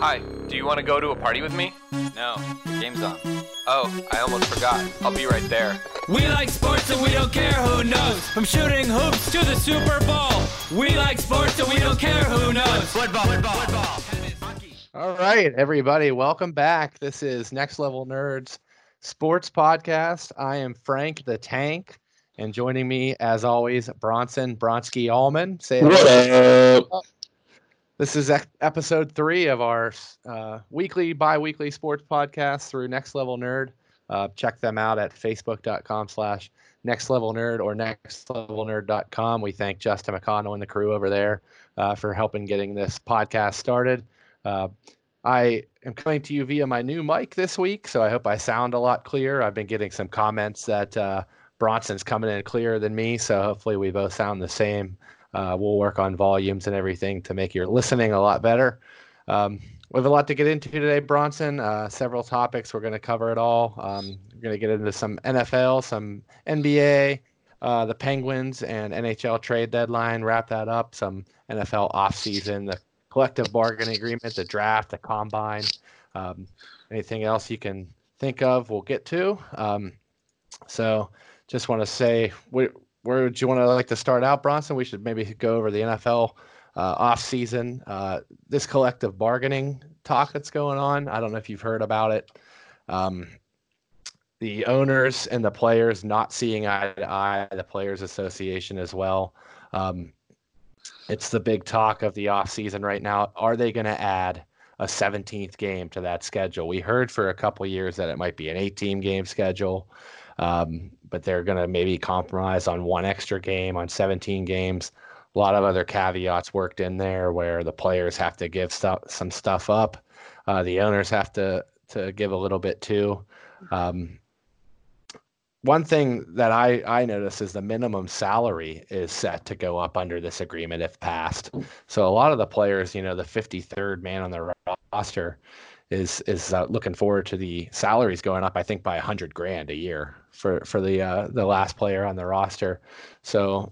Hi, do you want to go to a party with me? No, the game's on. Oh, I almost forgot. I'll be right there. We like sports and we don't care who knows. From shooting hoops to the Super Bowl. We like sports and we don't care who knows. Football, football, football. All right, everybody, welcome back. This is Next Level Nerds Sports Podcast. I am Frank the Tank, and joining me, as always, Bronson Bronsky Allman. Say hello. This is episode three of our uh, weekly, bi-weekly sports podcast through Next Level Nerd. Uh, check them out at facebook.com slash next level nerd or nextlevelnerd.com. We thank Justin McConnell and the crew over there uh, for helping getting this podcast started. Uh, I am coming to you via my new mic this week, so I hope I sound a lot clearer. I've been getting some comments that uh, Bronson's coming in clearer than me, so hopefully we both sound the same. Uh, we'll work on volumes and everything to make your listening a lot better. Um, we have a lot to get into today, Bronson. Uh, several topics. We're going to cover it all. Um, we're going to get into some NFL, some NBA, uh, the Penguins, and NHL trade deadline. Wrap that up. Some NFL offseason, the collective bargaining agreement, the draft, the combine. Um, anything else you can think of, we'll get to. Um, so, just want to say, where, where would you want to like to start out, Bronson? We should maybe go over the NFL uh, off season. Uh, this collective bargaining talk that's going on. I don't know if you've heard about it. Um, the owners and the players not seeing eye to eye, the Players Association as well. Um, it's the big talk of the off season right now. Are they going to add a 17th game to that schedule? We heard for a couple years that it might be an 18 game schedule, um, but they're going to maybe compromise on one extra game on 17 games. A lot of other caveats worked in there where the players have to give stuff, some stuff up. Uh, the owners have to to give a little bit too. Um, one thing that I, I notice is the minimum salary is set to go up under this agreement if passed. So a lot of the players, you know, the 53rd man on the roster is is uh, looking forward to the salaries going up. I think by a 100 grand a year for for the uh, the last player on the roster. So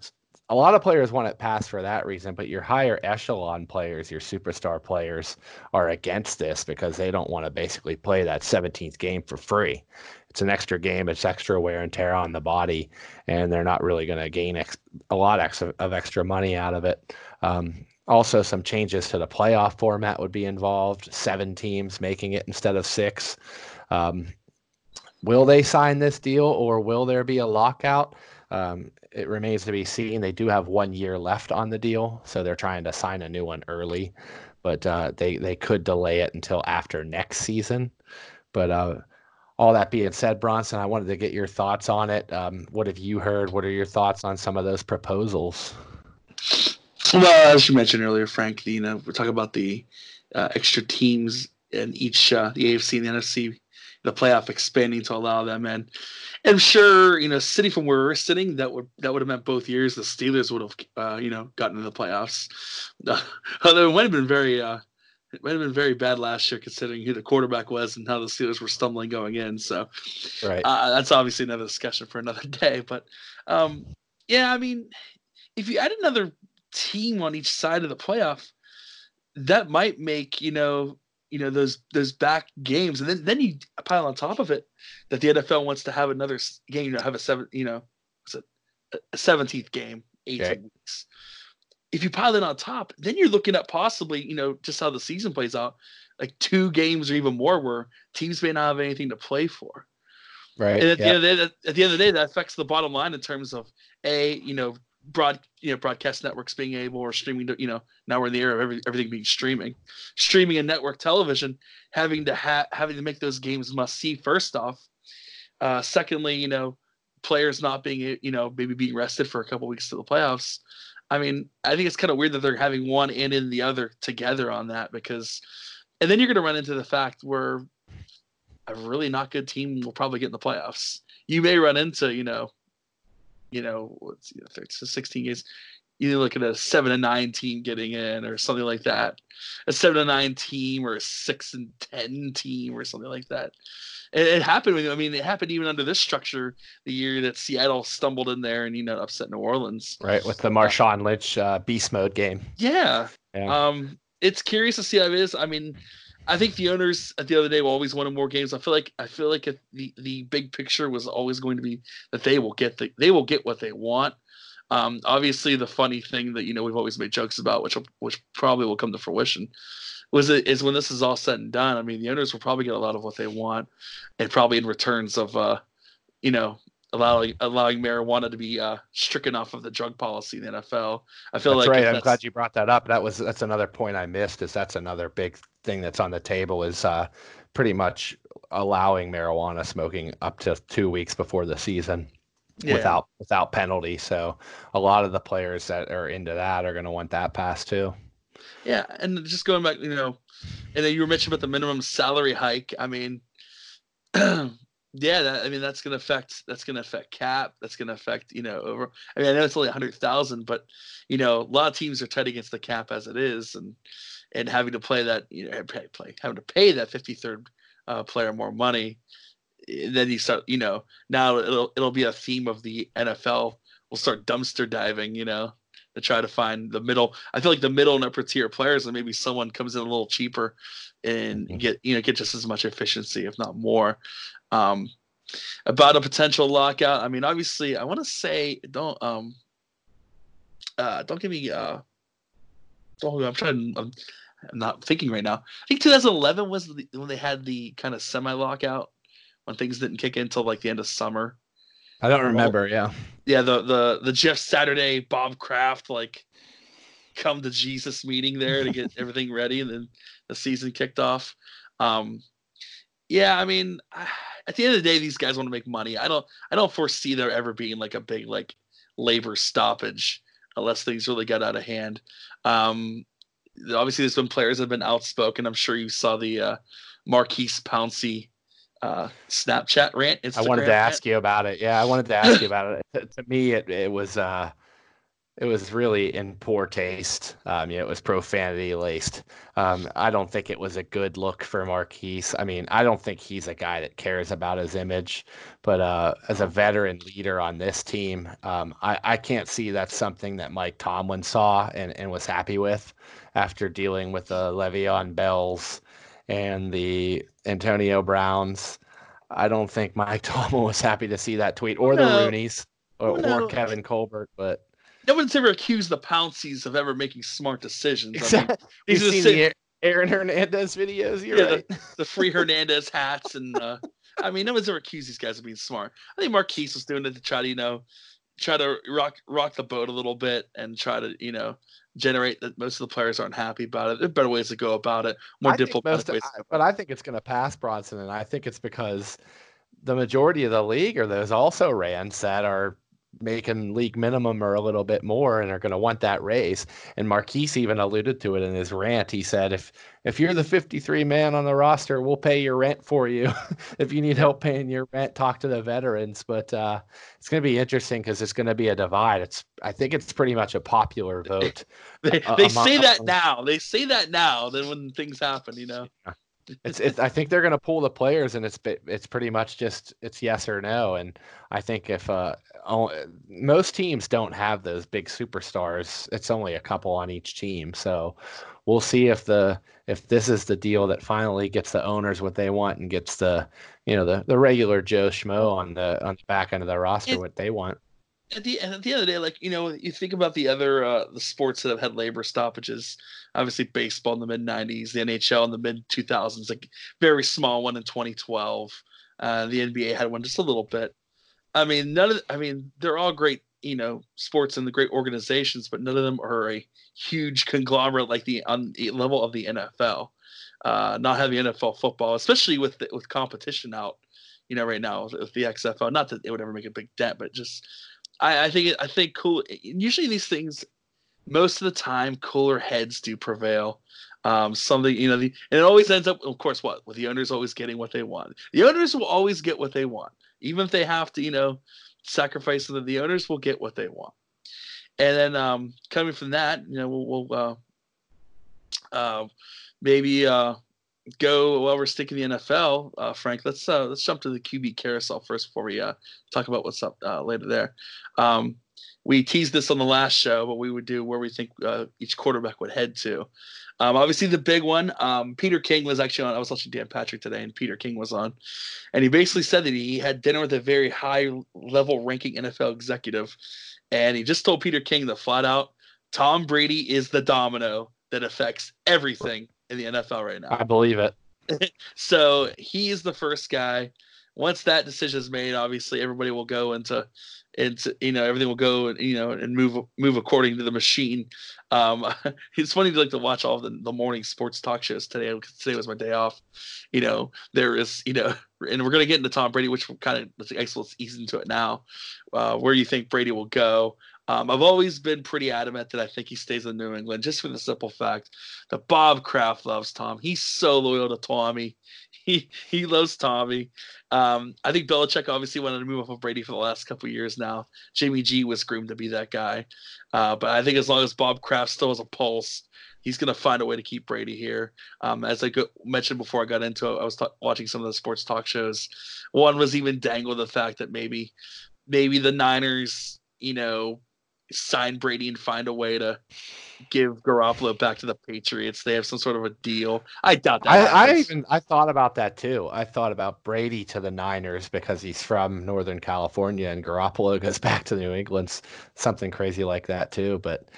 a lot of players want it passed for that reason, but your higher echelon players, your superstar players, are against this because they don't want to basically play that 17th game for free. It's an extra game, it's extra wear and tear on the body, and they're not really going to gain ex- a lot ex- of extra money out of it. Um, also, some changes to the playoff format would be involved, seven teams making it instead of six. Um, will they sign this deal or will there be a lockout? Um, it remains to be seen. They do have one year left on the deal, so they're trying to sign a new one early, but uh, they they could delay it until after next season. But uh, all that being said, Bronson, I wanted to get your thoughts on it. Um, what have you heard? What are your thoughts on some of those proposals? Well, as you mentioned earlier, Frank, you know we're talking about the uh, extra teams in each uh, the AFC and the NFC, the playoff expanding to allow them in. I'm sure you know, sitting from where we're sitting, that would that would have meant both years the Steelers would have uh, you know gotten into the playoffs. although it might have been very uh, it might have been very bad last year considering who the quarterback was and how the Steelers were stumbling going in. So, right, uh, that's obviously another discussion for another day. But um, yeah, I mean, if you add another team on each side of the playoff, that might make you know you know those those back games, and then then you pile on top of it that the NFL wants to have another game, you know, have a seven, you know, a seventeenth game, eighteen okay. weeks. If you pile it on top, then you're looking at possibly, you know, just how the season plays out, like two games or even more, where teams may not have anything to play for. Right. And at, yep. the, end of the, day, at the end of the day, that affects the bottom line in terms of a, you know, broad you know broadcast networks being able or streaming you know now we're in the era of every, everything being streaming. Streaming and network television having to have having to make those games must see first off. Uh secondly you know players not being you know maybe being rested for a couple weeks to the playoffs. I mean i think it's kind of weird that they're having one and in the other together on that because and then you're going to run into the fact where a really not good team will probably get in the playoffs. You may run into you know you know, what's you know, 16 games. You look at a seven and nine team getting in, or something like that. A seven and nine team, or a six and ten team, or something like that. It, it happened. With, I mean, it happened even under this structure. The year that Seattle stumbled in there and you know upset New Orleans. Right with the Marshawn Lynch uh, beast mode game. Yeah. yeah. Um, it's curious to see how it is. I mean, I think the owners at the other day will always wanted more games. I feel like I feel like the the big picture was always going to be that they will get the they will get what they want. Um, obviously, the funny thing that you know we've always made jokes about, which which probably will come to fruition, was it is when this is all said and done. I mean, the owners will probably get a lot of what they want, and probably in returns of, uh, you know, allowing allowing marijuana to be uh, stricken off of the drug policy in the NFL. I feel like that's like right. I'm that's- glad you brought that up. That was that's another point I missed. Is that's another big thing that's on the table is uh, pretty much allowing marijuana smoking up to two weeks before the season Yeah. without without penalty. So a lot of the players that are into that are going to want that pass too. Yeah, and just going back, you know, and then you were mentioning about the minimum salary hike. I mean, yeah, that, I mean that's going to affect that's going to affect cap. That's going to affect you know over. I mean, I know it's only a hundred thousand, but you know, a lot of teams are tight against the cap as it is, and and having to play that you know pay, play having to pay that fifty third uh, player more money. eh, Then you start, you know, now it'll it'll be a theme of the NFL. We'll start dumpster diving, you know, to try to find the middle. I feel like the middle and upper tier players, and maybe someone comes in a little cheaper and Mhm. get you know get just as much efficiency, if not more. Um, about a potential lockout. I mean, obviously, I want to say don't um uh don't give me uh don't I'm trying I'm, I'm not thinking right now. I think 2011 was the, when they had the kind of semi lockout when things didn't kick in until like the end of summer I don't remember. Yeah. yeah the the the jeff saturday bob kraft like come to jesus meeting there to get everything ready and then the season kicked off um yeah i mean at the end of the day these guys want to make money i don't i don't foresee there ever being like a big like labor stoppage unless things really got out of hand um obviously there's been players that have been outspoken i'm sure you saw the uh marquise pouncey uh snapchat rant I wanted Instagram to rant. ask you about it. Yeah, I wanted to ask you about it. To, me, it, it was uh, it was really in poor taste. Um, know, it was profanity laced. Um, I don't think it was a good look for Marquise. I mean, I don't think he's a guy that cares about his image. But uh, as a veteran leader on this team, um, I, I can't see that's something that Mike Tomlin saw and, and was happy with after dealing with the Le'Veon Bells and the Antonio Browns. I don't think Mike Tomlin was happy to see that tweet or the No. Roonies or, No. or Kevin Colbert, but no one's ever accused the Pounceys of ever making smart decisions. I mean, you've are the seen same- the Aaron Hernandez videos. You're Yeah, right. the free Hernandez hats and uh, I mean, no one's ever accused these guys of being smart. I think Marquise was doing it to try to, you know, try to rock rock the boat a little bit and try to, you know, generate that most of the players aren't happy about it. There are better ways to go about it, more I diplomatic ways. I- but I think it's going to pass Bronson, and I think it's because the majority of the league are those also Rans that are making league minimum or a little bit more and are going to want that raise. And Marquise even alluded to it in his rant. He said, "If if you're the 53 man on the roster, we'll pay your rent for you. if you need help paying your rent, talk to the veterans." But uh, it's going to be interesting because it's going to be a divide. It's I think it's pretty much a popular vote. They, uh, they among- say that now. They say that now. Then when things happen, you know. It's, it's I think they're going to pull the players, and it's it's pretty much just it's yes or no. And I think if uh, o- most teams don't have those big superstars, it's only a couple on each team. So we'll see if the if this is the deal that finally gets the owners what they want and gets the you know the the regular Joe Schmo on the on the back end of the roster It- what they want. At the at the end of the day, like you know, you think about the other uh, the sports that have had labor stoppages. Obviously, baseball in the mid '90s, the NHL in the mid 2000s, like very small one in 2012. Uh, the NBA had one just a little bit. I mean, none of I mean, they're all great, you know, sports and the great organizations, but none of them are a huge conglomerate like the on the level of the NFL. Uh, not having NFL football, especially with the, with competition out, you know, right now with, with the XFL. Not that it would ever make a big dent, but just I, I think I think cool. Usually these things, most of the time, cooler heads do prevail. Um, something you know, the, and it always ends up, of course, what with the owners always getting what they want. The owners will always get what they want, even if they have to, you know, sacrifice them. The owners will get what they want. And then um, coming from that, you know, we'll, we'll uh, uh, maybe uh, go while we're sticking the NFL, uh, Frank, let's uh, let's jump to the QB carousel first before we uh, talk about what's up uh, later there. Um, we teased this on the last show, but we would do where we think uh, each quarterback would head to. Um, obviously, the big one, um, Peter King was actually on. I was watching Dan Patrick today, and Peter King was on, and he basically said that he had dinner with a very high level ranking NFL executive, and he just told Peter King that flat out, Tom Brady is the domino that affects everything in the NFL right now. I believe it. so he's the first guy. Once that decision is made, obviously everybody will go into into you know everything will go and you know and move move according to the machine. Um, it's funny to like to watch all the, the morning sports talk shows today. Today was my day off. You know there is you know, and we're gonna get into Tom Brady, which kind of let's, let's ease into it now. Uh, where do you think Brady will go? Um, I've always been pretty adamant that I think he stays in New England, just for the simple fact that Bob Kraft loves Tom. He's so loyal to Tommy. He he loves Tommy. Um, I think Belichick obviously wanted to move off of Brady for the last couple years now. Jimmy G was groomed to be that guy, uh, but I think as long as Bob Kraft still has a pulse, he's going to find a way to keep Brady here. Um, as I go, mentioned before I got into it, I was t- watching some of the sports talk shows. One was even dangle the fact that maybe maybe the Niners, you know, sign Brady and find a way to give Garoppolo back to the Patriots. They have some sort of a deal. I doubt that. I, I, even I thought about that too. I thought about Brady to the Niners because he's from Northern California and Garoppolo goes back to New England. Something crazy like that too. But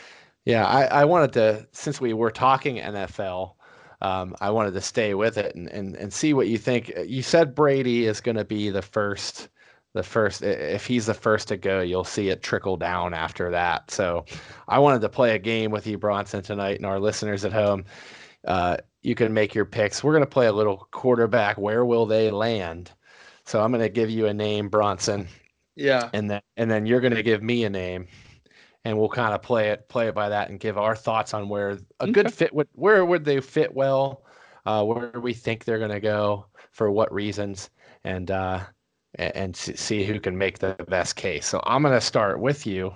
yeah, I, I wanted to since we were talking NFL. Um, I wanted to stay with it and, and, and see what you think. You said Brady is going to be the first the first if he's the first to go you'll see it trickle down after that. So i wanted to play a game with you bronson tonight and our listeners at home. Uh, you can make your picks. We're going to play a little quarterback. Where will they land? So i'm going to give you a name bronson. Yeah. And then and then you're going to give me a name and we'll kind of play it play it by that and give our thoughts on where a good fit would where would they fit well uh, where we think they're going to go for what reasons. And uh, and, see who can make the best case. So I'm going to start with you,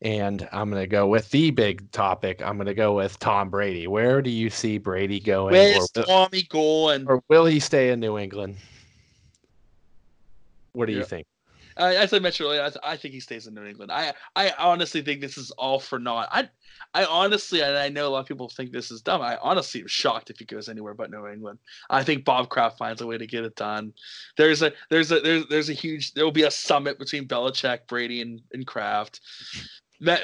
and I'm going to go with the big topic. I'm going to go with Tom Brady. Where do you see Brady going? Where's or, Tommy going? Or will he stay in New England? What do yeah. you think? Uh, as I mentioned earlier, I, th- I, think he stays in New England. I I honestly think this is all for naught. I I honestly, and I know a lot of people think this is dumb. I honestly am shocked if he goes anywhere but New England. I think Bob Kraft finds a way to get it done. There's a there's a there's there's a huge there will be a summit between Belichick, Brady, and and Kraft.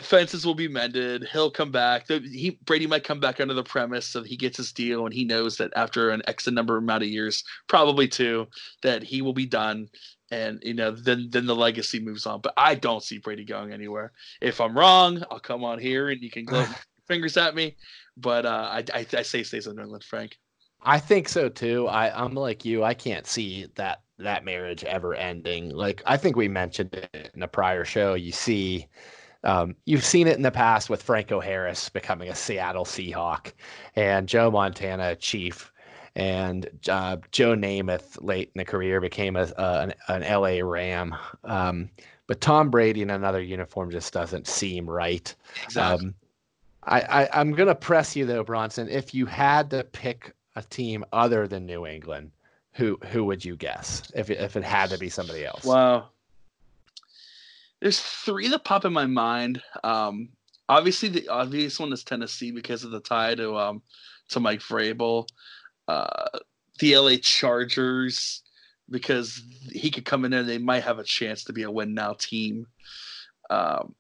Fences will be mended. He'll come back. He Brady might come back under the premise that he gets his deal, and he knows that after an X number amount of years, probably two, that he will be done and you know then then the legacy moves on. But I don't see Brady going anywhere. If I'm wrong, I'll come on here and you can go fingers at me. But uh, I, I I say stays in New England, Frank. I think so too. I I'm like you. I can't see that that marriage ever ending. Like I think we mentioned it in a prior show. You see. Um, you've seen it in the past with Franco Harris becoming a Seattle Seahawk and Joe Montana Chief and uh, Joe Namath late in the career became a, an, an LA Ram. Um, but Tom Brady in another uniform just doesn't seem right. Exactly. Um, I, I, I'm going to press you though, Bronson. If you had to pick a team other than New England, who who would you guess if it, if it had to be somebody else? Wow. There's three that pop in my mind. Um, obviously, the obvious one is Tennessee because of the tie to um, to Mike Vrabel uh, the LA Chargers because he could come in there and they might have a chance to be a win now team. Um,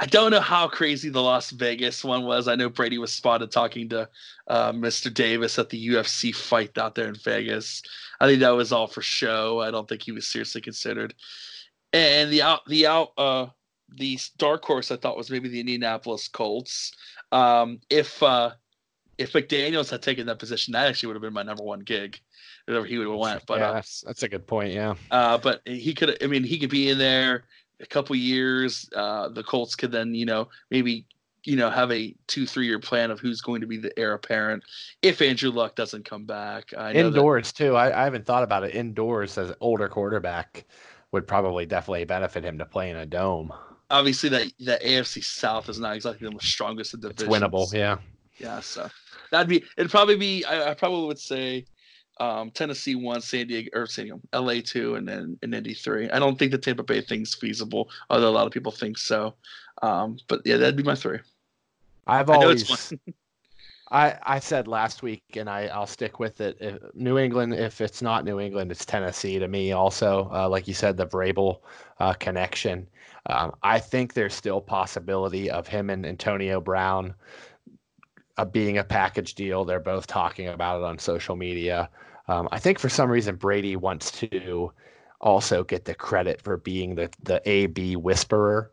I don't know how crazy the Las Vegas one was. I know Brady was spotted talking to uh, Mr. Davis at the UFC fight out there in Vegas. I think that was all for show. I don't think he was seriously considered. And the out the out uh the dark horse I thought was maybe the Indianapolis Colts. Um, if uh, if McDaniels had taken that position, that actually would have been my number one gig. Whatever he would have went. But yeah, uh, that's, that's a good point. Yeah. Uh, but he could. I mean, he could be in there a couple years. Uh, the Colts could then, you know, maybe you know have a two three year plan of who's going to be the heir apparent if Andrew Luck doesn't come back. indoors that, too. I, I haven't thought about it. Indoors as an older quarterback would probably definitely benefit him to play in a dome. Obviously, that that AFC South is not exactly the strongest of divisions. It's winnable, yeah Yeah, so that'd be it'd probably be I, I probably would say um, Tennessee one, San Diego or San Diego, LA two, and then and Indy three. I don't think the Tampa Bay thing's feasible, although a lot of people think so. Um, but yeah, that'd be my three. I've always. I, I said last week, and I, I'll stick with it. If, New England, if it's not New England, it's Tennessee to me. Also, uh, like you said, the Vrabel uh, connection. Um, I think there's still possibility of him and Antonio Brown uh, being a package deal. They're both talking about it on social media. Um, I think for some reason Brady wants to also get the credit for being the the AB whisperer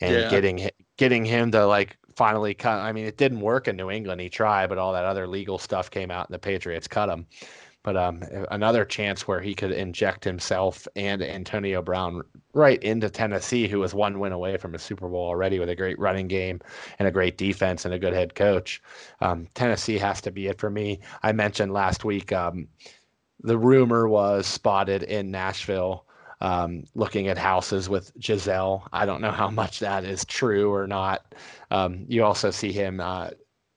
and Yeah. getting getting him to like finally cut. I mean, it didn't work in New England. He tried, but all that other legal stuff came out, and the Patriots cut him. But um, another chance where he could inject himself and Antonio Brown right into Tennessee, who was one win away from a Super Bowl already with a great running game and a great defense and a good head coach. Um, Tennessee has to be it for me. I mentioned last week um, the rumor was spotted in Nashville um, looking at houses with Gisele. I don't know how much that is true or not. Um, you also see him uh,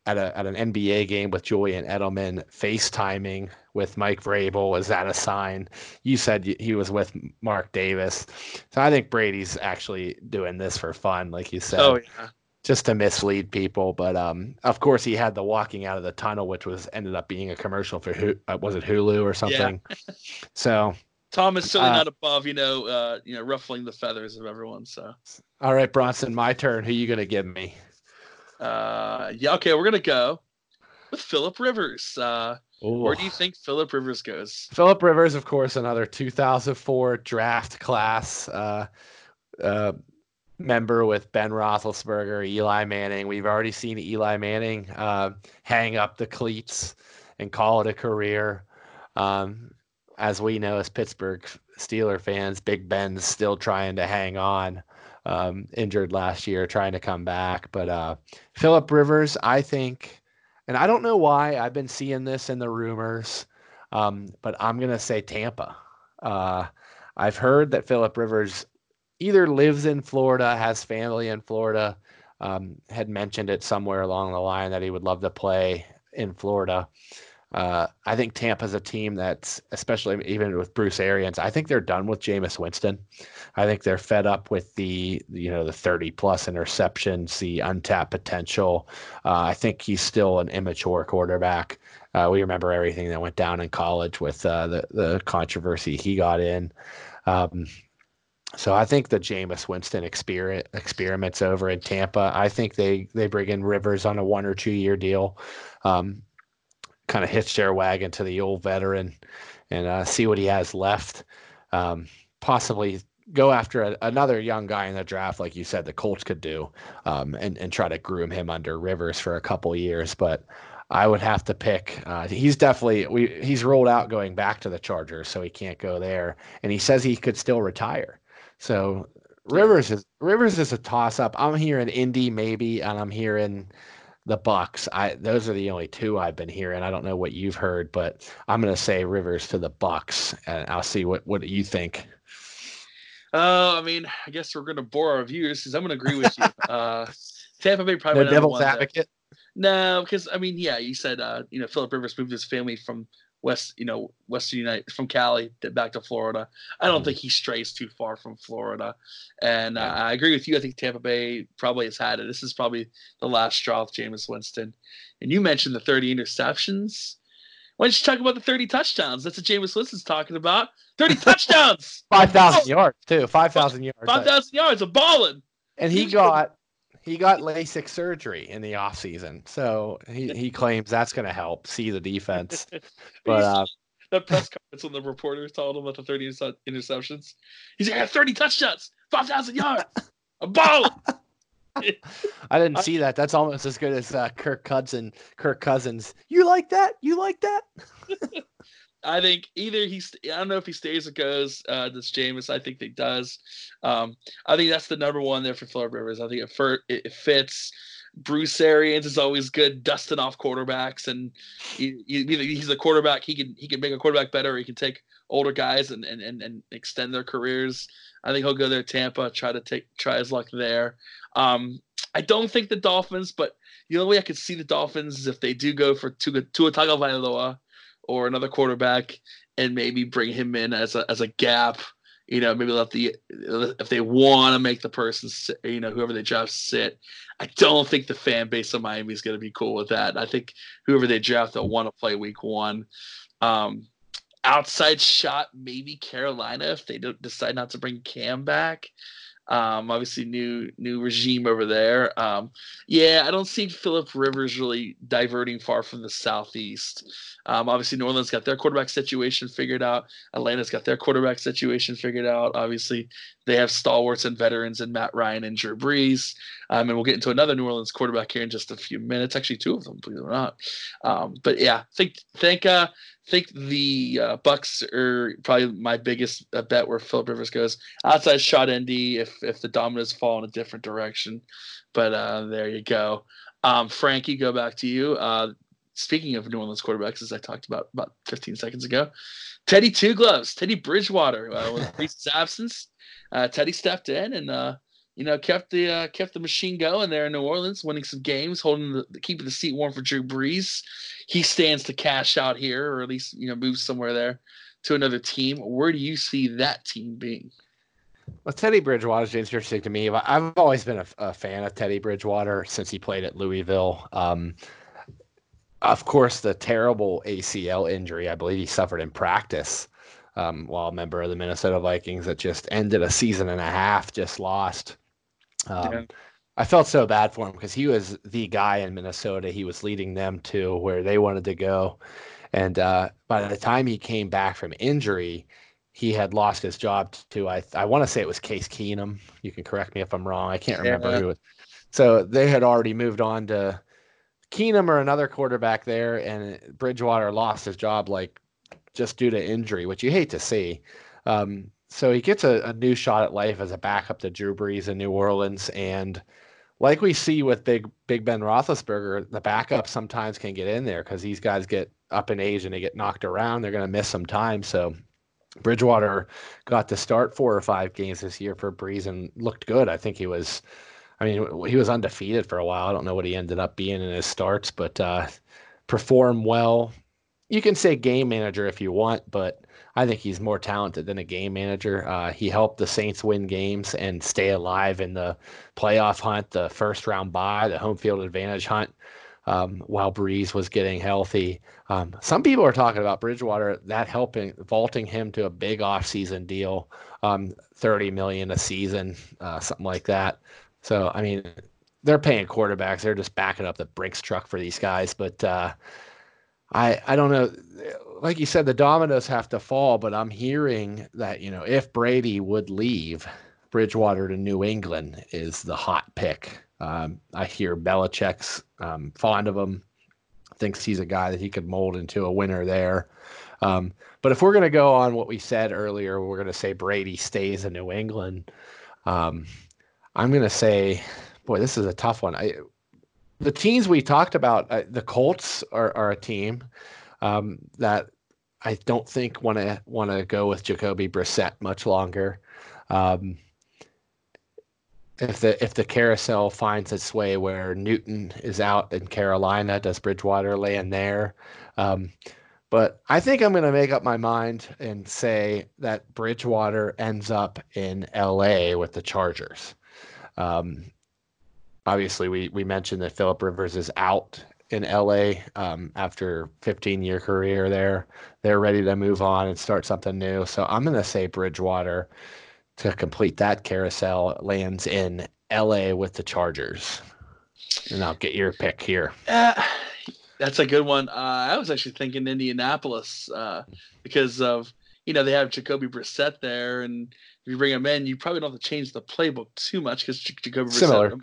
at, a, at an NBA game with Julian Edelman FaceTiming with Mike Vrabel. Is that a sign? You said he was with Mark Davis. So I think Brady's actually doing this for fun, like you said Oh yeah, just to mislead people. But um, of course, he had the walking out of the tunnel, which was ended up being a commercial for who uh, was it Hulu or something. so, Tom is certainly Uh, not above you know uh, you know ruffling the feathers of everyone. So all right, Bronson, my turn. Who you gonna give me? Uh, yeah, okay, we're gonna go with Philip Rivers. Uh, where do you think Philip Rivers goes? Philip Rivers, of course, another 2004 draft class uh, uh, member with Ben Roethlisberger, Eli Manning. We've already seen Eli Manning uh, hang up the cleats and call it a career. Um, as we know, as Pittsburgh Steeler fans, Big Ben's still trying to hang on. Um, injured last year, trying to come back. But uh, Philip Rivers, I think, and I don't know why I've been seeing this in the rumors, um, but I'm gonna say Tampa. Uh, I've heard that Philip Rivers either lives in Florida, has family in Florida, um, had mentioned it somewhere along the line that he would love to play in Florida. Uh, I think Tampa's a team that's, especially even with Bruce Arians, I think they're done with Jameis Winston. I think they're fed up with the, you know, the 30 plus interceptions, the untapped potential. Uh, I think he's still an immature quarterback. Uh, we remember everything that went down in college with uh, the the controversy he got in. Um, so I think the Jameis Winston experiment experiments over in Tampa. I think they they bring in Rivers on a one or two year deal, um, kind of hitch their wagon to the old veteran, and uh, see what he has left. Um, possibly go after a, another young guy in the draft, like you said, the Colts could do, um, and and try to groom him under Rivers for a couple years, but. I would have to pick. Uh, he's definitely we. He's rolled out going back to the Chargers, so he can't go there. And he says he could still retire. So Rivers is Rivers is a toss up. I'm here in Indy maybe, and I'm here in the Bucs. I those are the only two I've been hearing. I don't know what you've heard, but I'm gonna say Rivers to the Bucs, and I'll see what what you think. Uh, I mean, I guess we're gonna bore our viewers because I'm gonna agree with you. uh, Tampa Bay probably No devil's one there. advocate. No, because I mean, yeah, you said uh, you know Philip Rivers moved his family from West, you know, Western United from Cali to back to Florida. I don't Mhm. think he strays too far from Florida, and uh, I agree with you. I think Tampa Bay probably has had it. This is probably the last straw with Jameis Winston. And you mentioned the 30 interceptions. Why don't you talk about the 30 touchdowns? That's what Jameis Winston's talking about. 30 touchdowns, Five thousand yards too. Five thousand yards. 5,000 yards, a balling. and he got he got LASIK surgery in the offseason. So he, he claims that's going to help see the defense. But uh, that press conference when the reporters told him about the 30 interceptions. He's like, I had 30 touchdowns, 5,000 yards, a ball. I didn't see that. That's almost as good as uh, Kirk Cousins. Kirk Cousins. You like that? You like that? I think either he's, I don't know if he stays or goes. Uh, this Jameis, I think he does. Um, I think that's the number one there for Philip Rivers. I think it, for, it, it fits. Bruce Arians is always good dusting off quarterbacks, and he, he, he's a quarterback. He can he can make a quarterback better, he can take older guys and and, and, and extend their careers. I think he'll go there, Tampa, try to take try his luck there. Um, I don't think the Dolphins, but the only way I could see the Dolphins is if they do go for Tua Tua Tagovailoa or another quarterback and maybe bring him in as a as a gap. You know, maybe let the if they want to make the person, sit, you know, whoever they draft sit. I don't think the fan base of Miami is going to be cool with that. I think whoever they draft, they'll want to play Week One. Um, outside shot, maybe Carolina if they don't decide not to bring Cam back. Um, obviously, new new regime over there. Um, yeah, I don't see Philip Rivers really diverting far from the southeast. Um, obviously, New Orleans got their quarterback situation figured out. Atlanta's got their quarterback situation figured out. Obviously, they have stalwarts and veterans in Matt Ryan and Drew Brees. Um, and we'll get into another New Orleans quarterback here in just a few minutes. Actually, two of them, believe it or not. Um, but yeah, think think uh, think the uh, Bucs are probably my biggest uh, bet where Philip Rivers goes. Outside shot Indy if if the dominoes fall in a different direction. But uh, there you go. Um, Frankie, go back to you. Uh, speaking of New Orleans quarterbacks, as I talked about about 15 seconds ago, Teddy Two Gloves, Teddy Bridgewater, uh, with Brees' absence, uh, Teddy stepped in and uh, you know kept the uh, kept the machine going there in New Orleans, winning some games, holding the keeping the seat warm for Drew Brees. He stands to cash out here, or at least you know move somewhere there to another team. Where do you see that team being? Well, Teddy Bridgewater is interesting to me. I've always been a, a, fan of Teddy Bridgewater since he played at Louisville. Um, of course, the terrible ACL injury I believe he suffered in practice um, while a member of the Minnesota Vikings that just ended a season and a half, just lost. Um, yeah. I felt so bad for him because he was the guy in Minnesota. He was leading them to where they wanted to go. And uh, by the time he came back from injury, he had lost his job to I I want to say it was Case Keenum. You can correct me if I'm wrong. I can't remember yeah. who. It, so they had already moved on to Keenum or another quarterback there, and Bridgewater lost his job like just due to injury, which you hate to see. Um, so he gets a, a, new shot at life as a backup to Drew Brees in New Orleans, and like we see with Big Big Ben Roethlisberger, the backup sometimes can get in there because these guys get up in age and they get knocked around. They're going to miss some time. So Bridgewater got to start four or five games this year for Brees and looked good. I think he was I mean, he was undefeated for a while. I don't know what he ended up being in his starts, but uh, performed well. You can say game manager if you want, but I think he's more talented than a game manager. Uh, he helped the Saints win games and stay alive in the playoff hunt, the first round bye, the home field advantage hunt. Um, while Brees was getting healthy, um, some people are talking about Bridgewater that helping vaulting him to a big offseason deal, um, thirty million a season, uh, something like that. So I mean, they're paying quarterbacks. They're just backing up the Brinks truck for these guys. But uh, I I don't know. Like you said, the dominoes have to fall. But I'm hearing that you know if Brady would leave, Bridgewater to New England is the hot pick. Um, I hear Belichick's um, fond of him, thinks he's a guy that he could mold into a winner there. Um, but if we're going to go on what we said earlier, we're going to say Brady stays in New England. Um, I'm going to say, boy, this is a tough one. I, the teams we talked about, uh, the Colts are, are a team um, that I don't think want to want to go with Jacoby Brissett much longer. Um, if the if the carousel finds its way where Newton is out in Carolina, does Bridgewater land there? Um, but I think I'm going to make up my mind and say that Bridgewater ends up in LA with the Chargers. Um, obviously, we we mentioned that Philip Rivers is out in LA um, after 15 year career there. They're ready to move on and start something new. So I'm going to say Bridgewater to complete that carousel lands in LA with the Chargers. And I'll get your pick here. Uh, that's a good one. Uh, I was actually thinking Indianapolis uh, because of you know they have Jacoby Brissett there, and if you bring him in, you probably don't have to change the playbook too much because Jacoby similar,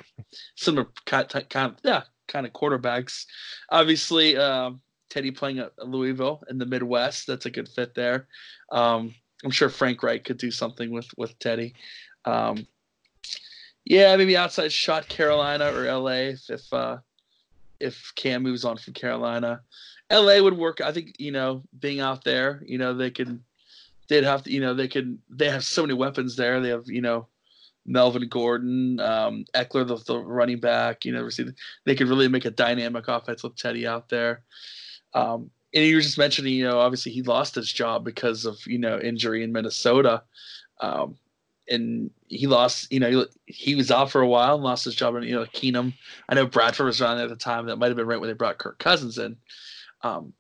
similar kind kind of yeah kind of quarterbacks. Obviously, uh, Teddy playing at Louisville in the Midwest, that's a good fit there. Um, I'm sure Frank Reich could do something with with Teddy. Um, yeah, maybe outside shot Carolina or LA if if, uh, if Cam moves on from Carolina. LA would work. I think you know being out there, you know they can they'd have to, you know, they could, they have so many weapons there. They have, you know, Melvin Gordon, um, Ekeler, the, the running back. You know, they could really make a dynamic offense with Teddy out there. Um, and you were just mentioning, you know, obviously he lost his job because of you know injury in Minnesota, um, and he lost. You know, he, he, was out for a while and lost his job. And you know, Keenum. I know Bradford was around at the time. That might have been right when they brought Kirk Cousins in. Um,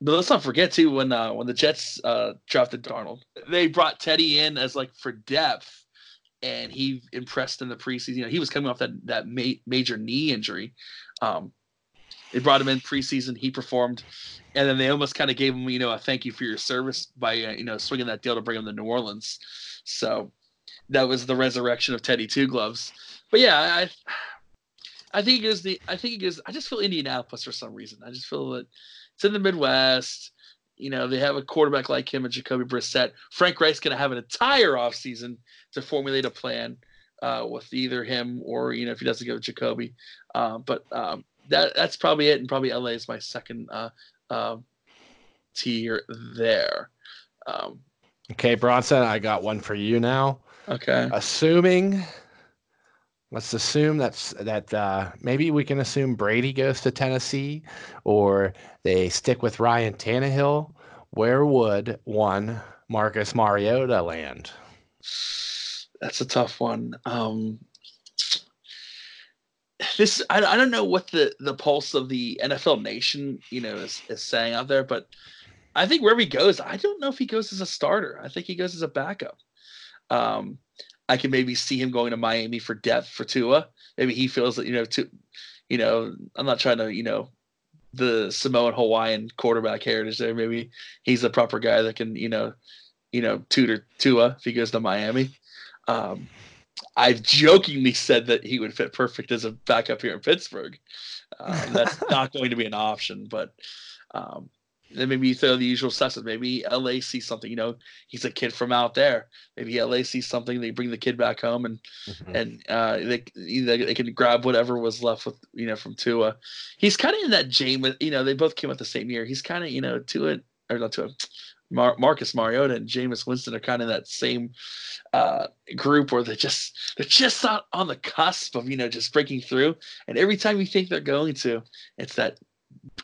but let's not forget too when uh, when the Jets uh, drafted Darnold, they brought Teddy in as like for depth, and he impressed in the preseason. You know, he was coming off that that ma- major knee injury. Um, they brought him in preseason. He performed, and then they almost kind of gave him, you know, a thank you for your service by, uh, you know, swinging that deal to bring him to New Orleans. So that was the resurrection of Teddy Two Gloves. But yeah, I, I think it is the. I think it is. I just feel Indianapolis for some reason. I just feel that it's in the Midwest. You know, they have a quarterback like him and Jacoby Brissett. Frank Reich's going to have an entire offseason to formulate a plan uh, with either him or, you know, if he doesn't go with Jacoby. Uh, but um, that that's probably it, and probably LA is my second uh, uh, tier there. Um, okay, Bronson, I got one for you now. Okay. Assuming, let's assume that's that uh, maybe we can assume Brady goes to Tennessee, or they stick with Ryan Tannehill. Where would one Marcus Mariota land? That's a tough one. Um, this I, I don't know what the the pulse of the NFL nation you know is, is saying out there, but I think wherever he goes, I don't know if he goes as a starter. I think he goes as a backup. Um, I can maybe see him going to Miami for depth for Tua. Maybe he feels that you know, to, you know, I'm not trying to you know the Samoan Hawaiian quarterback heritage there. Maybe he's the proper guy that can you know, you know, tutor Tua if he goes to Miami. Um, I've jokingly said that he would fit perfect as a backup here in Pittsburgh. Um, that's not going to be an option, but um, then maybe you throw the usual suspects. Maybe LA sees something. You know, he's a kid from out there. Maybe LA sees something. They bring the kid back home, and mm-hmm. and uh, they they can grab whatever was left with you know from Tua. He's kind of in that Jameis. You know, they both came out the same year. He's kind of you know Tua or not Tua. Mar- Marcus Mariota and Jameis Winston are kind of that same uh, group where they're just they're just not on the cusp of you know just breaking through. And every time you think they're going to, it's that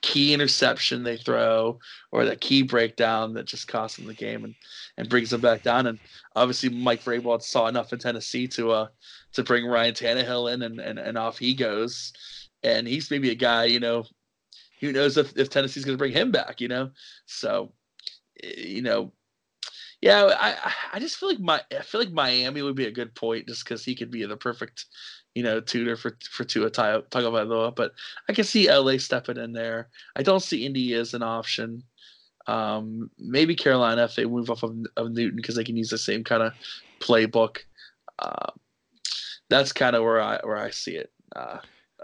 key interception they throw or that key breakdown that just costs them the game and, and brings them back down. And obviously Mike Vrabel saw enough in Tennessee to uh to bring Ryan Tannehill in and, and, and off he goes. And he's maybe a guy, you know, who knows if, if Tennessee's gonna bring him back, you know? So you know, yeah, I I just feel like my I feel like Miami would be a good point just because he could be the perfect, you know, tutor for for Tua Tagovailoa. But I can see LA stepping in there. I don't see Indy as an option. Um, maybe Carolina if they move off of, of Newton because they can use the same kind of playbook. Uh, that's kind of where I where I see it. Uh,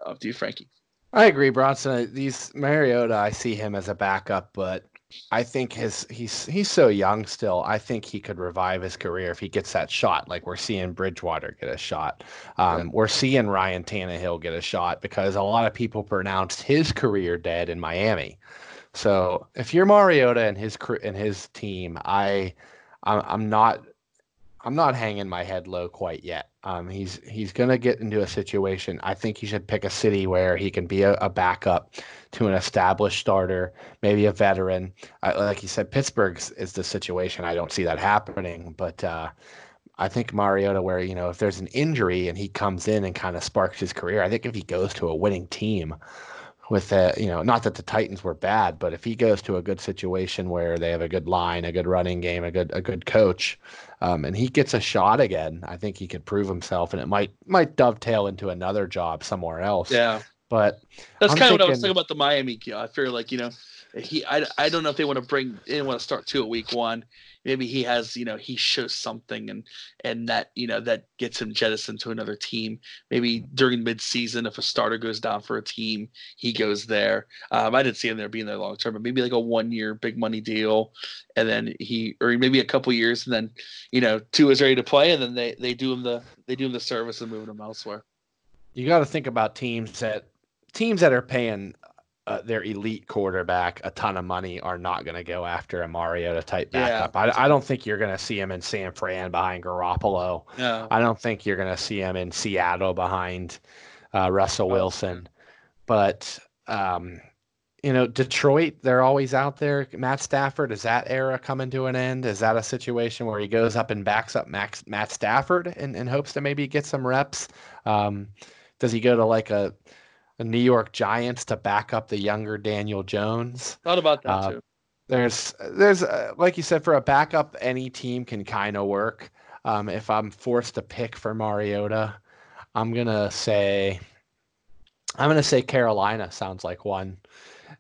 up to you, Frankie. I agree, Bronson. These Mariota, I see him as a backup, but I think his he's he's so young still. I think he could revive his career if he gets that shot. Like we're seeing Bridgewater get a shot. Um, yeah. We're seeing Ryan Tannehill get a shot because a lot of people pronounced his career dead in Miami. So if you're Mariota and his and his team, I I'm, I'm not I'm not hanging my head low quite yet. Um, he's he's gonna get into a situation. I think he should pick a city where he can be a, a backup to an established starter, maybe a veteran. I, like you said, Pittsburgh is the situation. I don't see that happening, but uh, I think Mariota, where you know if there's an injury and he comes in and kind of sparks his career, I think if he goes to a winning team, with a, you know, not that the Titans were bad, but if he goes to a good situation where they have a good line, a good running game, a good a good coach, um, and he gets a shot again, I think he could prove himself, and it might might dovetail into another job somewhere else. Yeah, but that's kind of what I was thinking about the Miami. I feel like you know, he I, I don't know if they want to bring want to start Tua at week one maybe he has you know he shows something and and that you know that gets him jettisoned to another team. Maybe during midseason if a starter goes down for a team he goes there. Um, i didn't see him there being there long term but maybe like a one year big money deal. And then he or maybe a couple years and then you know Tua is ready to play and then they they do him the they do him the service and move him elsewhere. You got to think about teams that teams that are paying uh, their elite quarterback a ton of money are not going to go after a Mariota type backup. Yeah. I, I don't think you're going to see him in San Fran behind Garoppolo. No. I don't think you're going to see him in Seattle behind uh, Russell. Wilson. But um, you know, Detroit, they're always out there. Matt Stafford, is that era coming to an end? Is that a situation where he goes up and backs up Max, Matt Stafford and, and hopes to maybe get some reps? Um, does he go to like a, a, New York Giants to back up the younger Daniel Jones? Thought about that uh, too. There's, there's, uh, like you said, for a backup, any team can kind of work. Um, if I'm forced to pick for Mariota, I'm gonna say, I'm gonna say Carolina sounds like one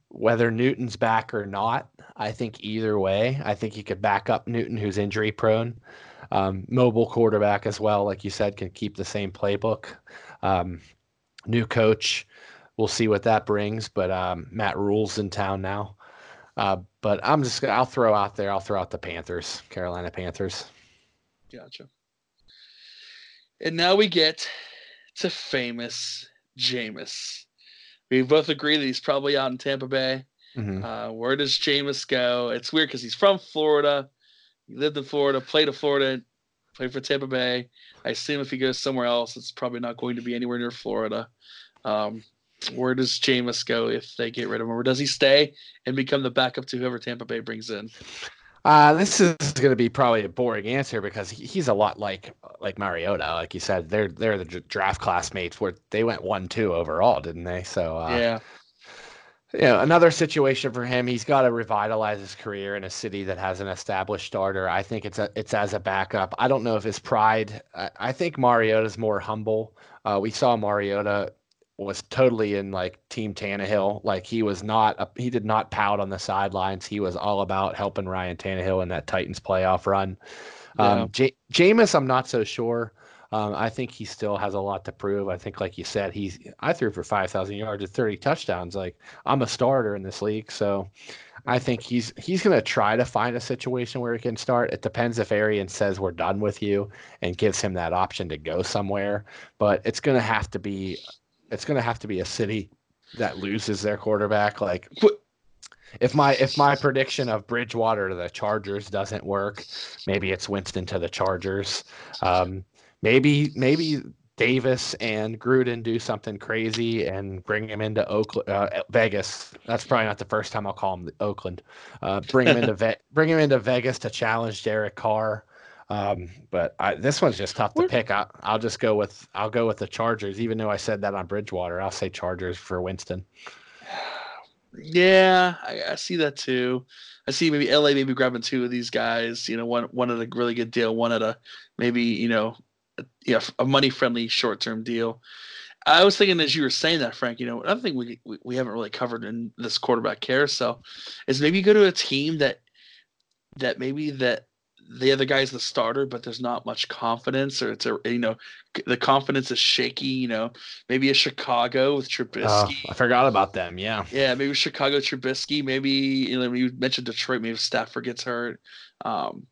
whether Newton's back or not, I think either way, I think you could back up Newton, who's injury prone. Um, mobile quarterback as well, like you said, can keep the same playbook. Um, new coach, we'll see what that brings. But um, Matt Rhule's in town now. Uh, but I'm just I'll throw out there. I'll throw out the Panthers, Carolina Panthers. Gotcha. And now we get to famous Jameis we both agree that he's probably out in Tampa Bay. Mm-hmm. Uh, where does Jameis go? It's weird because he's from Florida. He lived in Florida, played in Florida, played for Tampa Bay. I assume if he goes somewhere else, it's probably not going to be anywhere near Florida. Um, where does Jameis go if they get rid of him, or does he stay and become the backup to whoever Tampa Bay brings in? Uh, this is going to be probably a boring answer because he's a lot like like Mariota, like you said. They're they're the draft classmates where they went one two overall, didn't they? So uh, yeah, you know, another situation for him. He's got to revitalize his career in a city that has an established starter. I think it's a it's as a backup. I don't know if his pride. I, I think Mariota's more humble. Uh, we saw Mariota was totally in like Team Tannehill. Like he was not, a, he did not pout on the sidelines. He was all about helping Ryan Tannehill in that Titans playoff run. Yeah. Um, J- Jameis, I'm not so sure. Um, I think he still has a lot to prove. I think, like you said, he's. I threw for five thousand yards and thirty touchdowns. Like I'm a starter in this league, so I think he's he's going to try to find a situation where he can start. It depends if Arian says we're done with you and gives him that option to go somewhere. But it's going to have to be it's going to have to be a city that loses their quarterback. Like if my if my prediction of Bridgewater to the Chargers doesn't work, maybe it's Winston to the Chargers. Um, maybe maybe Davis and Gruden do something crazy and bring him into Oakland, uh, Vegas. That's probably not the first time I'll call him Oakland. Uh, bring him into Ve- bring him into Vegas to challenge Derek Carr. Um, but I, this one's just tough to pick. I, will just go with I'll go with the Chargers, even though I said that on Bridgewater. I'll say Chargers for Winston. Yeah, I, I, see that too. I see maybe LA maybe grabbing two of these guys. You know, one one at a really good deal, one at a maybe you know, a, yeah, a money friendly short term deal. I was thinking as you were saying that, Frank. You know, another thing we, we we haven't really covered in this quarterback carousel is maybe go to a team that that maybe that the other guy's the starter, but there's not much confidence, or it's a you know the confidence is shaky. You know, maybe a Chicago with Trubisky. Oh, I forgot about them. Yeah, yeah, maybe Chicago Trubisky. Maybe you know you mentioned Detroit. Maybe Stafford gets hurt. Um,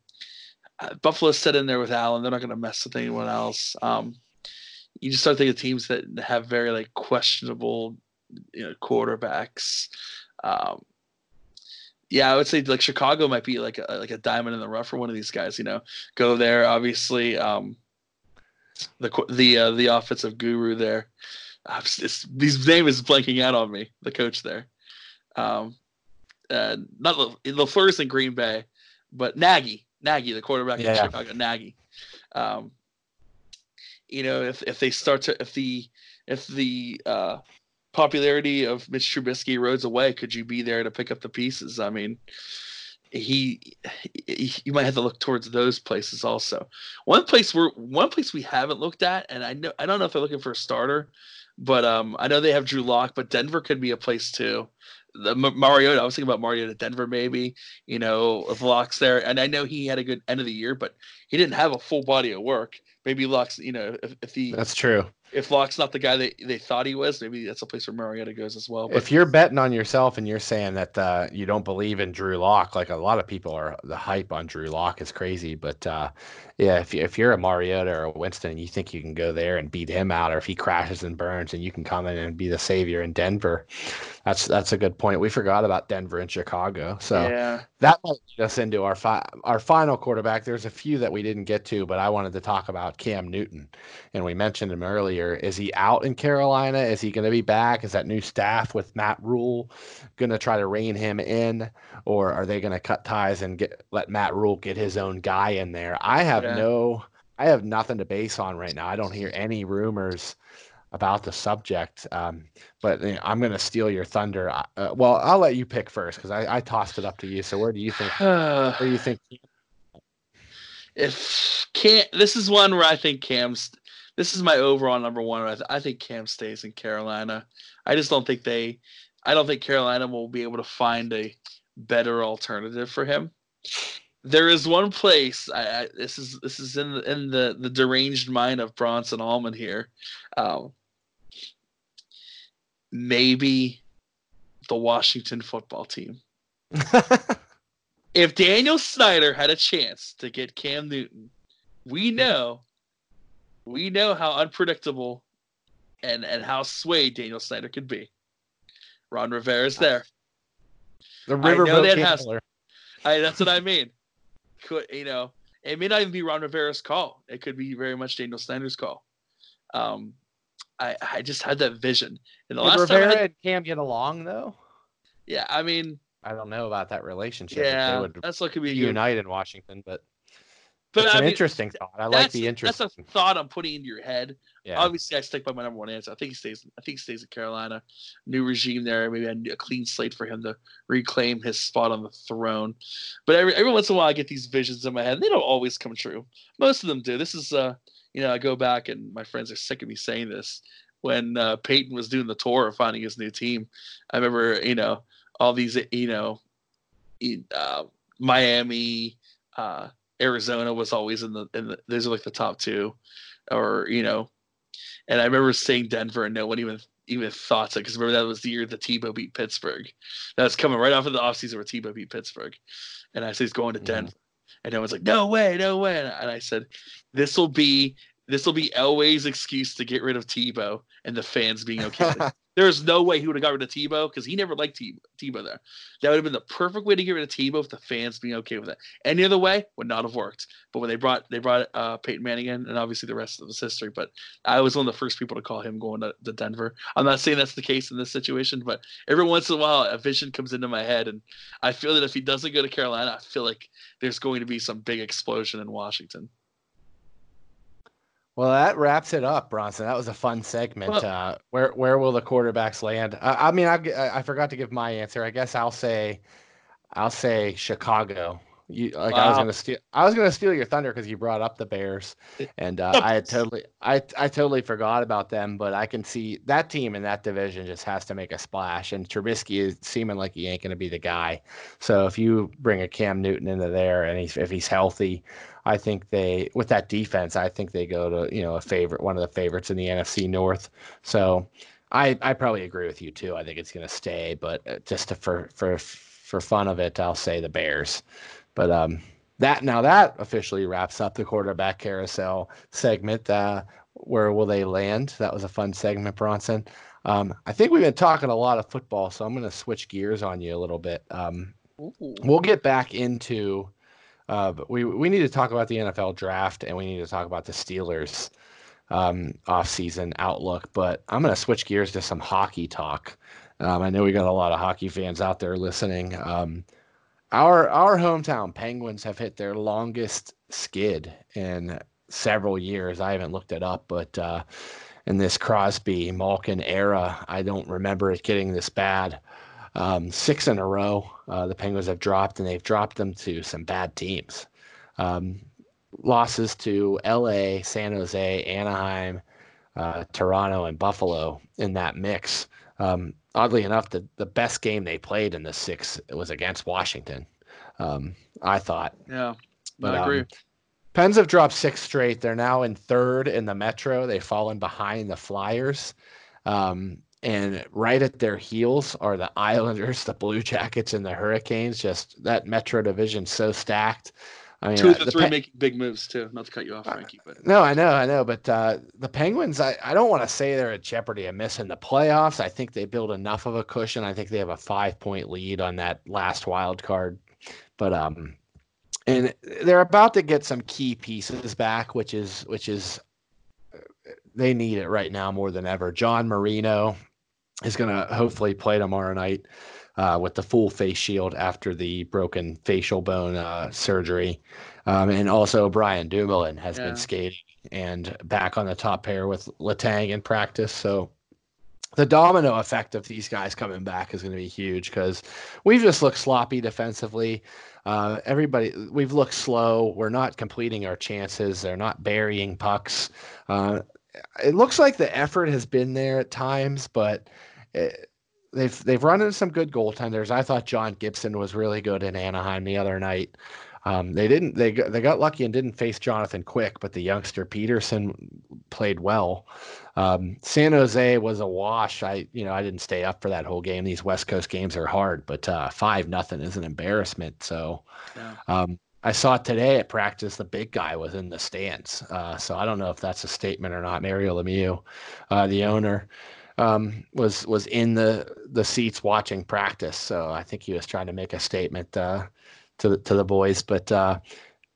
uh, Buffalo's set in there with Allen. They're not going to mess with anyone else. Um, you just start thinking of teams that have very like questionable, you know, quarterbacks. Um, yeah, I would say like Chicago might be like a like a diamond in the rough for one of these guys. You know, go there. Obviously, um, the the uh, the offensive guru there. Uh, his name is blanking out on me. The coach there, um, uh, not LaFleur's in Green Bay, but Nagy, Nagy, the quarterback yeah. in Chicago, Nagy. Um, you know, if if they start to if the if the uh, popularity of Mitch Trubisky erodes away, could you be there to pick up the pieces? I mean, he, he, you might have to look towards those places also. One place where one place we haven't looked at, and I know I don't know if they're looking for a starter, but um, I know they have Drew Lock, but Denver could be a place too. The Mariota, I was thinking about Mariota Denver, maybe you know if Lock's there, and I know he had a good end of the year, but he didn't have a full body of work. Maybe Lock's, you know, if, if he that's true if Lock's not the guy that they thought he was, maybe that's a place where Mariota goes as well. But If you're betting on yourself and you're saying that uh, you don't believe in Drew Lock, like a lot of people are, the hype on Drew Lock is crazy. But uh, yeah, if you, if you're a Mariota or a Winston, and you think you can go there and beat him out, or if he crashes and burns, and you can come in and be the savior in Denver, that's that's a good point. We forgot about Denver and Chicago, so yeah, that might lead us into our fi- our final quarterback. There's a few that we didn't get to, but I wanted to talk about Cam Newton, and we mentioned him earlier. Is he out in Carolina? Is he going to be back? Is that new staff with Matt Rhule going to try to rein him in, or are they going to cut ties and get let Matt Rhule get his own guy in there? I have Yeah. no, I have nothing to base on right now. I don't hear any rumors about the subject. Um, but you know, I'm going to steal your thunder. Uh, Uh, well, I'll let you pick first because I, I tossed it up to you. So where do you think? Where do you think? if Cam, this is one where I think Cam's. This is my overall number one. I, th- I think Cam stays in Carolina. I just don't think they. I don't think Carolina will be able to find a better alternative for him. There is one place. I, I this is this is in the in the the deranged mind of Bronson Allman here. Um, maybe the Washington football team. if Daniel Snyder had a chance to get Cam Newton, we know, we know how unpredictable and and how swayed Daniel Snyder could be. Ron Rivera's there. the I know Riverboat that has- Gambler. I, that's what I mean. Could you know? It may not even be Ron Rivera's call. It could be very much Daniel Snyder's call. Um, I I just had that vision. And the Did last time, I Rivera had, and Cam get along though? yeah, I mean, I don't know about that relationship. yeah, they would that's what could be good. unite in Washington, but, But it's I an mean, interesting thought. I like the interest. That's a thought I'm putting into your head. yeah. Obviously, I stick by my number one answer. I think he stays. I think he stays in Carolina. New regime there, maybe a, a clean slate for him to reclaim his spot on the throne. But every every once in a while, I get these visions in my head. They don't always come true. Most of them do. This is, uh, you know, I go back and my friends are sick of me saying this. When uh, Peyton was doing the tour of finding his new team, I remember, you know, all these, you know, uh, Miami, uh, Arizona was always in the in the. Those are like the top two, or you know, and I remember saying Denver, and no one even even thought it because remember that was the year that Tebow beat Pittsburgh. That was coming right off of the offseason where Tebow beat Pittsburgh, and I said he's going to Mhm. Denver, and no one's like, "No way, no way!" And I- and I said, "This will be this will be Elway's excuse to get rid of Tebow and the fans being okay." with it." There's no way he would have got rid of Tebow because he never liked Tebow, Tebow there. That would have been the perfect way to get rid of Tebow if the fans being okay with it. Any other way would not have worked. But when they brought they brought uh, Peyton Manning in, and obviously the rest of his history. But I was one of the first people to call him going to, to Denver. I'm not saying that's the case in this situation, but every once in a while a vision comes into my head, and I feel that if he doesn't go to Carolina, I feel like there's going to be some big explosion in Washington. Well, that wraps it up, Bronson. That was a fun segment. Well- uh, where where will the quarterbacks land? I, I mean, I, I forgot to give my answer. I guess I'll say, I'll say Chicago. You like I was gonna steal. I was gonna steal your thunder because you brought up the Bears, and uh, I had totally, I I totally forgot about them. But I can see that team in that division just has to make a splash, and Trubisky is seeming like he ain't gonna be the guy. So if you bring a Cam Newton into there, and he's if he's healthy, I think they with that defense, I think they go to you know a favorite, one of the favorites in the NFC North. So I I probably agree with you too. I think it's going to stay, but uh, just to, for for for fun of it, I'll say the Bears. But um, that now that officially wraps up the quarterback carousel segment. Uh, where will they land? That was a fun segment, Bronson. Um, I think we've been talking a lot of football, so I'm going to switch gears on you a little bit. Um, we'll get back into uh, but we we need to talk about the NFL draft and we need to talk about the Steelers um, off-season outlook. But I'm going to switch gears to some hockey talk. Um, I know we got a lot of hockey fans out there listening. Um, our our hometown Penguins have hit their longest skid in several years. I haven't looked it up, but uh, in this Crosby Malkin era, I don't remember it getting this bad. Um, six in a row, uh, the Penguins have dropped, and they've dropped them to some bad teams. Um, losses to L.A., San Jose, Anaheim, uh, Toronto, and Buffalo in that mix. Um, oddly enough, the, the best game they played in the six was against Washington. Um, I thought, Yeah, but I agree. um, Pens have dropped six straight. They're now in third in the Metro. They've fallen behind the Flyers. Um, and right at their heels are the Islanders, the Blue Jackets, and the Hurricanes. Just that Metro division so stacked. I mean, Two of the, the three pe- making big moves too. Not to cut you off, Frankie, but no, I know, I know. But uh, the Penguins, I, I don't want to say they're at jeopardy of missing the playoffs. I think they build enough of a cushion. I think they have a five point lead on that last wild card. But um, and they're about to get some key pieces back, which is which is they need it right now more than ever. John Marino is going to hopefully play tomorrow night uh, with the full face shield after the broken facial bone uh, surgery, um, and also Brian Dumoulin has yeah. been skating and back on the top pair with Letang in practice. So the domino effect of these guys coming back is going to be huge because we've just looked sloppy defensively. Uh, everybody, we've looked slow. We're not completing our chances. They're not burying pucks. Uh, it looks like the effort has been there at times, but it, they've they've run into some good goaltenders. I thought John Gibson was really good in Anaheim the other night. Um, they didn't they got, they got lucky and didn't face Jonathan Quick, but the youngster Petersen played well. Um, San Jose was a wash. I you know I didn't stay up for that whole game. These West Coast games are hard, but uh, five nothing is an embarrassment. So yeah. um, I saw today at practice the big guy was in the stands. Uh, so I don't know if that's a statement or not. Mario Lemieux, uh, the owner, um, was was in the the seats watching practice. So I think he was trying to make a statement uh, to the, to the boys. But uh,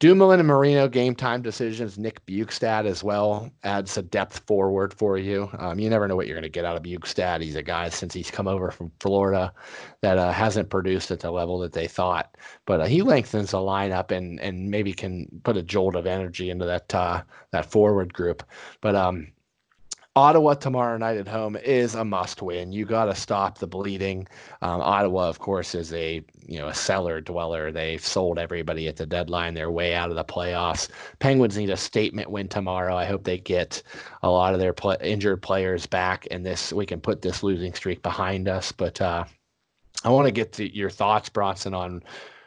Dumoulin and Marino game time decisions. Nick Bjugstad as well adds a depth forward for you. Um, you never know what you're going to get out of Bjugstad. He's a guy since he's come over from Florida that uh, hasn't produced at the level that they thought, but uh, he lengthens the lineup and and maybe can put a jolt of energy into that uh, that forward group. But um, Ottawa tomorrow night at home is a must win. You got to stop the bleeding. Um, Ottawa, of course, is a you know a cellar dweller. They've sold everybody at the deadline. They're way out of the playoffs. Penguins need a statement win tomorrow. I hope they get a lot of their injured players back, and this we can put this losing streak behind us. But uh, I want to get your thoughts, Bronson, on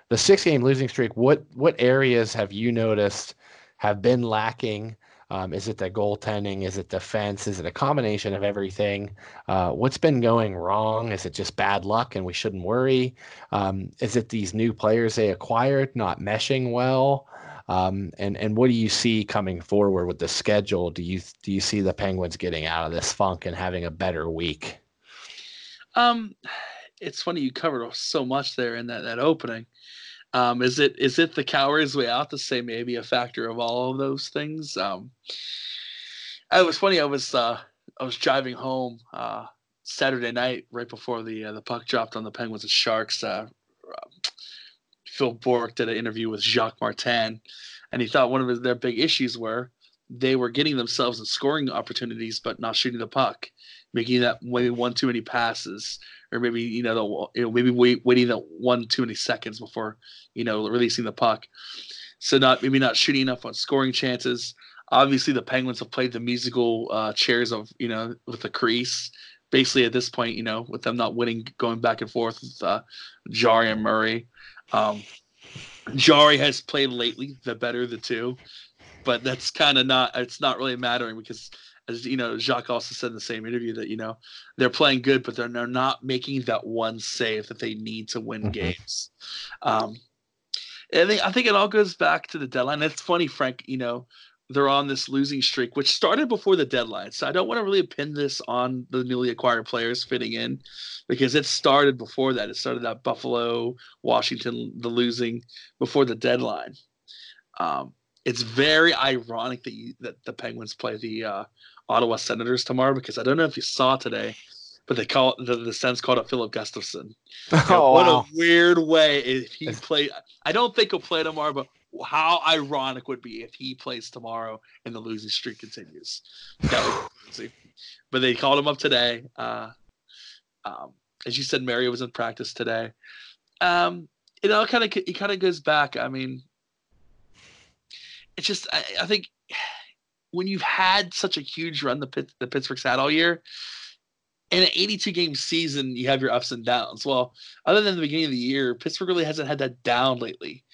the six game losing streak. What what areas have you noticed have been lacking? Um, is it the goaltending? Is it defense? Is it a combination of everything? Uh, what's been going wrong? Is it just bad luck and we shouldn't worry? Um, is it these new players they acquired not meshing well? Um, and and what do you see coming forward with the schedule? Do you do you see the Penguins getting out of this funk and having a better week? Um, it's funny you covered so much there in that that opening. Um, is it is it the coward's way out to say maybe a factor of all of those things? Um, it was funny. I was uh, I was driving home uh, Saturday night right before the uh, the puck dropped on the Penguins and Sharks. Uh, Phil Bourque did an interview with Jacques Martin, and he thought one of his, their big issues were they were getting themselves in scoring opportunities but not shooting the puck, making that maybe one too many passes, or maybe you know the you know, maybe wait, waiting that one too many seconds before you know releasing the puck. So not maybe not shooting enough on scoring chances. Obviously, the Penguins have played the musical uh, chairs of you know with the crease. Basically, at this point, you know, with them not winning, going back and forth with uh, Jarry and Murray. Um, Jarry has played lately the better the two, but that's kind of not. It's not really mattering because as you know, Jacques also said in the same interview that you know they're playing good, but they're, they're not making that one save that they need to win mm-hmm. games. Um, and they, I think it all goes back to the deadline. It's funny, Frank. You know, they're on this losing streak, which started before the deadline. So I don't want to really pin this on the newly acquired players fitting in, because it started before that. It started at Buffalo, Washington, the losing before the deadline. Um, it's very ironic that you, that the Penguins play the uh, Ottawa Senators tomorrow because I don't know if you saw today, but they call the the Sens called it Filip Gustavsson. Oh, what wow. a weird way if he played. I don't think he'll play tomorrow, but how ironic would be if he plays tomorrow and the losing streak continues. but they called him up today. Uh, um, as you said, Mario was in practice today. Um, it all kind of it kind of goes back. I mean, it's just I, I think when you've had such a huge run the Pitt, the Pittsburgh's had all year, in an 82 game season, you have your ups and downs. Well, other than the beginning of the year, Pittsburgh really hasn't had that down lately.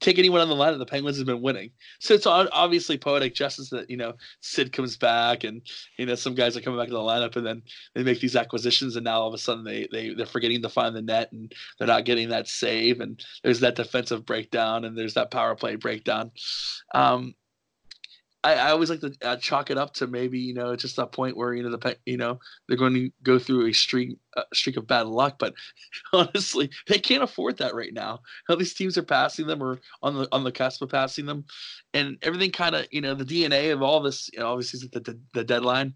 take anyone on the line, the Penguins have been winning. So it's obviously poetic justice that you know Sid comes back and you know some guys are coming back to the lineup and then they make these acquisitions and now all of a sudden they they they're forgetting to find the net and they're not getting that save and there's that defensive breakdown and there's that power play breakdown. Um, I, I always like to uh, chalk it up to maybe you know just that point where you know the you know they're going to go through a streak a streak of bad luck, but honestly they can't afford that right now. All these teams are passing them or on the on the cusp of passing them, and everything kind of you know the DNA of all this you know, obviously is the, the, the deadline.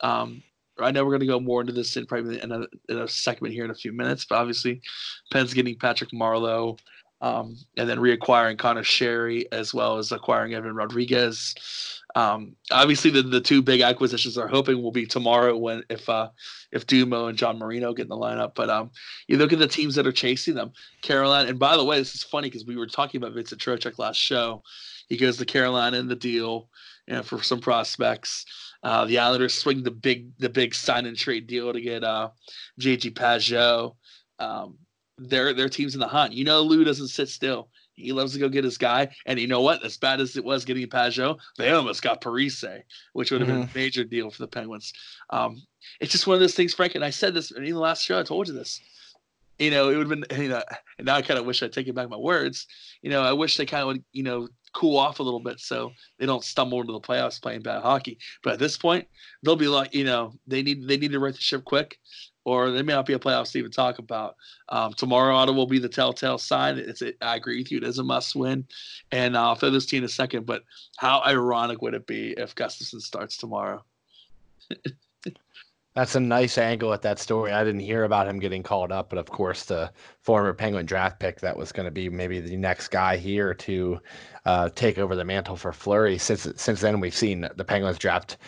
Um, I know we're going to go more into this in probably in a, in a segment here in a few minutes, but obviously Penn's getting Patrick Marleau um, and then reacquiring Conor Sheary as well as acquiring Evan Rodrigues. Um, obviously, the, the two big acquisitions are hoping will be tomorrow when if uh, if Dumo and John Marino get in the lineup. But um, you look at the teams that are chasing them, Carolina. And by the way, this is funny because we were talking about Vincent Trocheck last show. He goes to Carolina in the deal, you know, for some prospects. Uh, the Islanders swing the big the big sign and trade deal to get uh, JG Pageau. Um, their their team's in the hunt. You know, Lou doesn't sit still. He loves to go get his guy. And you know what? As bad as it was getting Pageau, they almost got Parise, which would have mm-hmm. been a major deal for the Penguins. Um, it's just one of those things, Frank. And I said this in the last show. I told you this. You know, it would have been. You know, and now I kind of wish I'd taken back my words. You know, I wish they kind of would. You know, cool off a little bit so they don't stumble into the playoffs playing bad hockey. But at this point, they'll be like, you know, they need they need to right the ship quick or there may not be a playoffs to even talk about. Um, tomorrow, Ottawa will be the telltale sign. It's a, I agree with you; it is a must-win, and I'll throw this team in a second. But how ironic would it be if Gustavsson starts tomorrow? That's a nice angle at that story. I didn't hear about him getting called up, but of course, the former Penguin draft pick that was going to be maybe the next guy here to uh, take over the mantle for Fleury. Since since then, we've seen the Penguins draft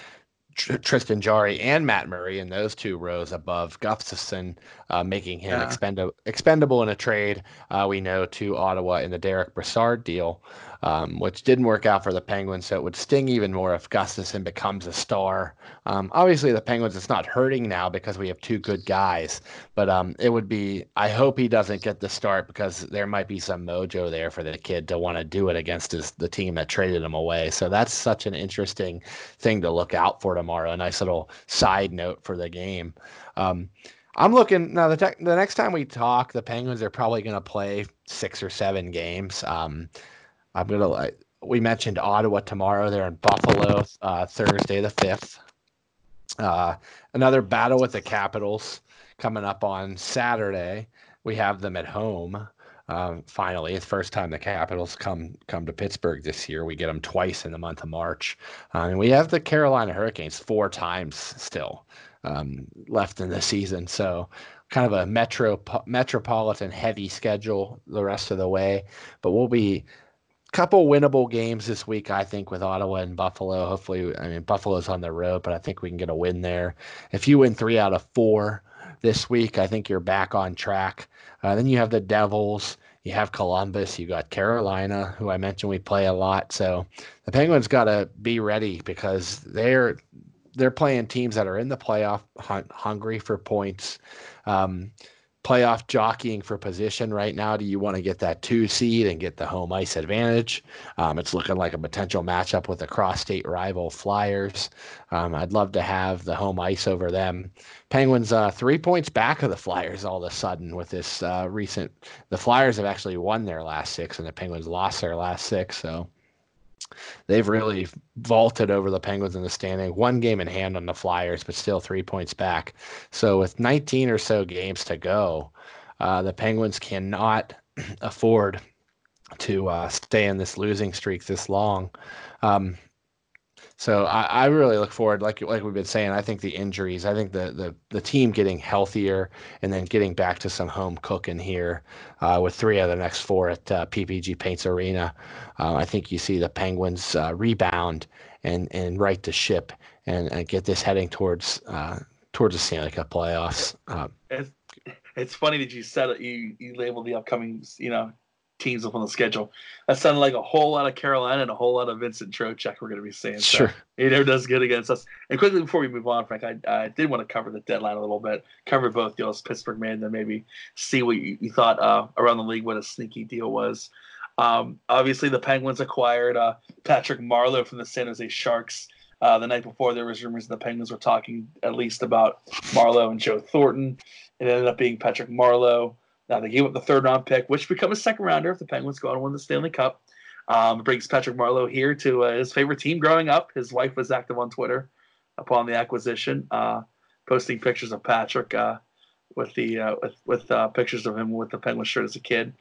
Tristan Jarry and Matt Murray in those two rows above Gustavsson, uh, making him yeah. expendable, expendable in a trade. Uh, we know to Ottawa in the Derick Brassard deal um, which didn't work out for the Penguins. So it would sting even more if Gustavsson becomes a star. Um, obviously, the Penguins, it's not hurting now because we have two good guys, but um, it would be, I hope he doesn't get the start because there might be some mojo there for the kid to want to do it against his, the team that traded him away. So that's such an interesting thing to look out for tomorrow. A nice little side note for the game. Um, I'm looking now. The, te- the next time we talk, the Penguins are probably going to play six or seven games. Um, I'm gonna. We mentioned Ottawa tomorrow. They're in Buffalo uh, Thursday the fifth. Uh, another battle with the Capitals coming up on Saturday. We have them at home. Um, finally, it's first time the Capitals come come to Pittsburgh this year. We get them twice in the month of March, uh, and we have the Carolina Hurricanes four times still um, left in the season. So, kind of a metro metropolitan heavy schedule the rest of the way. But we'll be couple winnable games this week, I think, with Ottawa and Buffalo. Hopefully, I mean, Buffalo's on the road, but I think we can get a win there. If you win three out of four this week, I think you're back on track. Uh, then you have the Devils, you have Columbus, you got Carolina, who I mentioned we play a lot. So the Penguins got to be ready because they're they're playing teams that are in the playoff hunt, hungry for points. Um, playoff jockeying for position right now. Do you want to get that two seed and get the home ice advantage? Um, it's looking like a potential matchup with the cross state rival Flyers. Um, I'd love to have the home ice over them. Penguins uh, three points back of the Flyers all of a sudden with this uh, recent. The Flyers have actually won their last six, and the Penguins lost their last six. So they've really vaulted over the Penguins in the standing. One game in hand on the Flyers, but still three points back. So with 19 or so games to go, uh, the Penguins cannot afford to uh, stay in this losing streak this long. Um, so I, I, really look forward, like like we've been saying. I think the injuries, I think the the the team getting healthier, and then getting back to some home cooking here, uh, with three of the next four at uh, PPG Paints Arena. Uh, I think you see the Penguins uh, rebound and and right the ship and, and get this heading towards uh, towards the Stanley Cup playoffs. Uh, it's, it's funny that you said it. You you labeled the upcoming you know teams up on the schedule. That sounded like a whole lot of Carolina and a whole lot of Vincent Trocheck we're going to be seeing. So sure. He never does good against us. And quickly before we move on, Frank, I, I did want to cover the deadline a little bit, cover both deals, Pittsburgh man, then maybe see what you, you thought uh, around the league, what a sneaky deal was. Um, obviously, the Penguins acquired uh, Patrick Marleau from the San Jose Sharks. Uh, the night before, there was rumors the Penguins were talking at least about Marleau and Joe Thornton. It ended up being Patrick Marleau. Now they gave up the third round pick, which becomes a second rounder if the Penguins go on and win the Stanley Cup. Um, brings Patrick Marleau here to uh, his favorite team growing up. His wife was active on Twitter upon the acquisition, uh, posting pictures of Patrick uh, with the uh, with with uh, pictures of him with the Penguins shirt as a kid.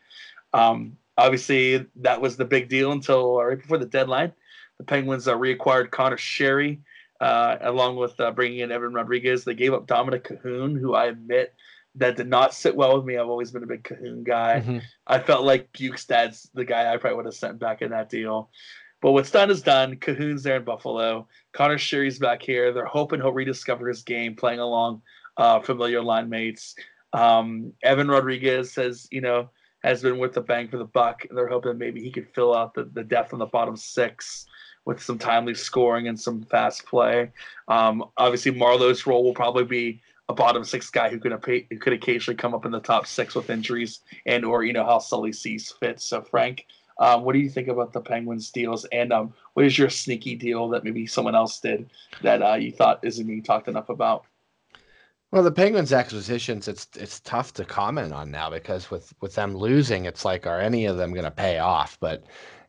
Um, obviously, that was the big deal until uh, right before the deadline. The Penguins reacquired Conor Sheary, along with bringing in Evan Rodrigues. They gave up Dominic Kahun, who I admit that did not sit well with me. I've always been a big Kahun guy. Mm-hmm. I felt like Bjugstad's the guy I probably would have sent back in that deal. But what's done is done. Kahun's there in Buffalo. Conor Sheary's back here. They're hoping he'll rediscover his game playing along uh, familiar line mates. Um, Evan Rodrigues has, you know, has been with the bang for the buck. and They're hoping maybe he could fill out the, the depth on the bottom six with some timely scoring and some fast play. Um, obviously, Marleau's role will probably be a bottom six guy who could who could occasionally come up in the top six with injuries and or you know how Sully sees fit. So Frank, um, what do you think about the Penguins deals and um, what is your sneaky deal that maybe someone else did that uh, you thought isn't being talked enough about? Well, the Penguins acquisitions, it's it's tough to comment on now because with with them losing, it's like are any of them going to pay off? But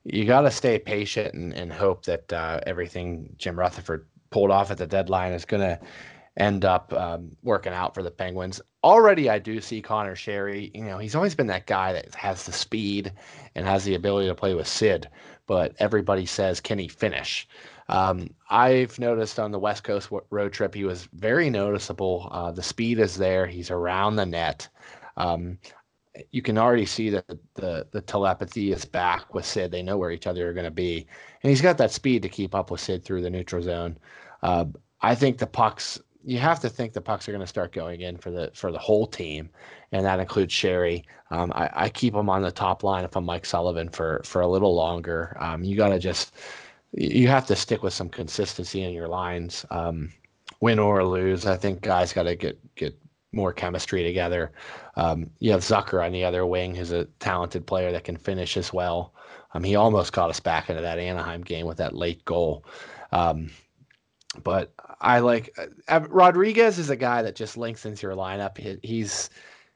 you got to stay patient and, and hope that uh, everything Jim Rutherford pulled off at the deadline is going to end up um, working out for the Penguins. Already, I do see Conor Sheary. You know, he's always been that guy that has the speed and has the ability to play with Sid, but everybody says, can he finish? Um, I've noticed on the West Coast road trip, he was very noticeable. Uh, the speed is there. He's around the net. Um, you can already see that the the telepathy is back with Sid. They know where each other are going to be, and he's got that speed to keep up with Sid through the neutral zone. Uh, I think the pucks you have to think the pucks are going to start going in for the for the whole team, and that includes Sheary. Um, I, I, keep him on the top line if I'm Mike Sullivan for for a little longer. Um, you got to just you have to stick with some consistency in your lines, um, win or lose. I think guys got to get get more chemistry together. Um, you have Zucker on the other wing, who's a talented player that can finish as well. Um, he almost got us back into that Anaheim game with that late goal. Um, but I like uh, Rodrigues is a guy that just lengthens your lineup. He, he's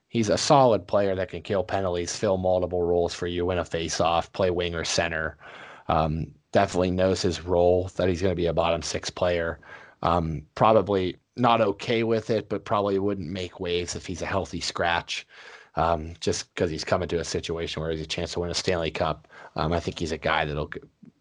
he's a solid player that can kill penalties, fill multiple roles for you, win a face-off, play wing or center. Um, definitely knows his role that he's going to be a bottom six player. Um, probably not okay with it, but probably wouldn't make waves if he's a healthy scratch. Um, just because he's coming to a situation where he's a chance to win a Stanley Cup. Um, I think he's a guy that'll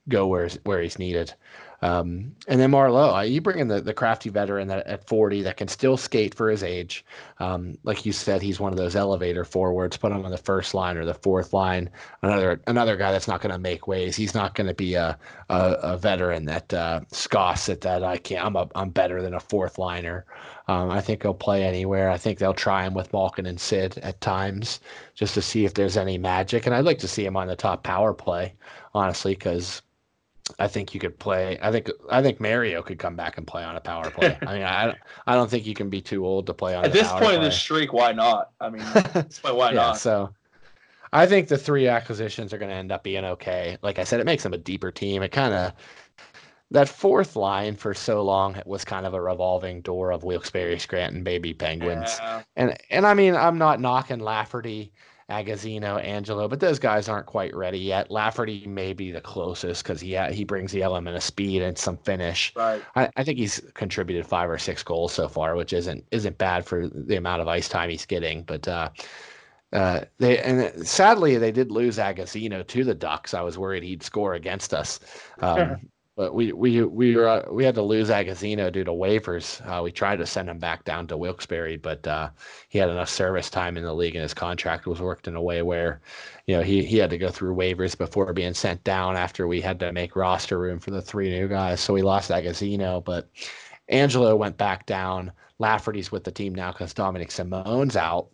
go where where he's needed. Um, and then uh, you bring in the, the crafty veteran that at 40 that can still skate for his age. Um, like you said, he's one of those elevator forwards. Put him on the first line or the fourth line. Another another guy that's not going to make waves. He's not going to be a, a, a veteran that uh, scoffs at that. I can't. I'm a, I'm better than a fourth liner. Um, I think he'll play anywhere. I think they'll try him with Malkin and Sid at times just to see if there's any magic. And I'd like to see him on the top power play, honestly, because I think you could play. I think I think Mario could come back and play on a power play. I mean, I I don't think you can be too old to play on. At this point play. in the streak, why not? I mean, why yeah, not? So, I think the three acquisitions are going to end up being okay. Like I said, it makes them a deeper team. It kind of that fourth line for so long it was kind of a revolving door of Wilkes-Barre, Scranton, and baby Penguins, yeah. and and I mean, I'm not knocking Lafferty Agozzino, Angello, but those guys aren't quite ready yet. Lafferty may be the closest because he he brings the element of speed and some finish. Right. I, I think he's contributed five or six goals so far, which isn't isn't bad for the amount of ice time he's getting. But uh, uh, they and sadly they did lose Agozzino to the Ducks. I was worried he'd score against us. Um, but we we we were uh, we had to lose Agozzino due to waivers. Uh, we tried to send him back down to Wilkes-Barre, but uh, he had enough service time in the league, and his contract was worked in a way where, you know, he he had to go through waivers before being sent down. After we had to make roster room for the three new guys, so we lost Agozzino, but Angello went back down. Lafferty's with the team now because Dominic Simon's out.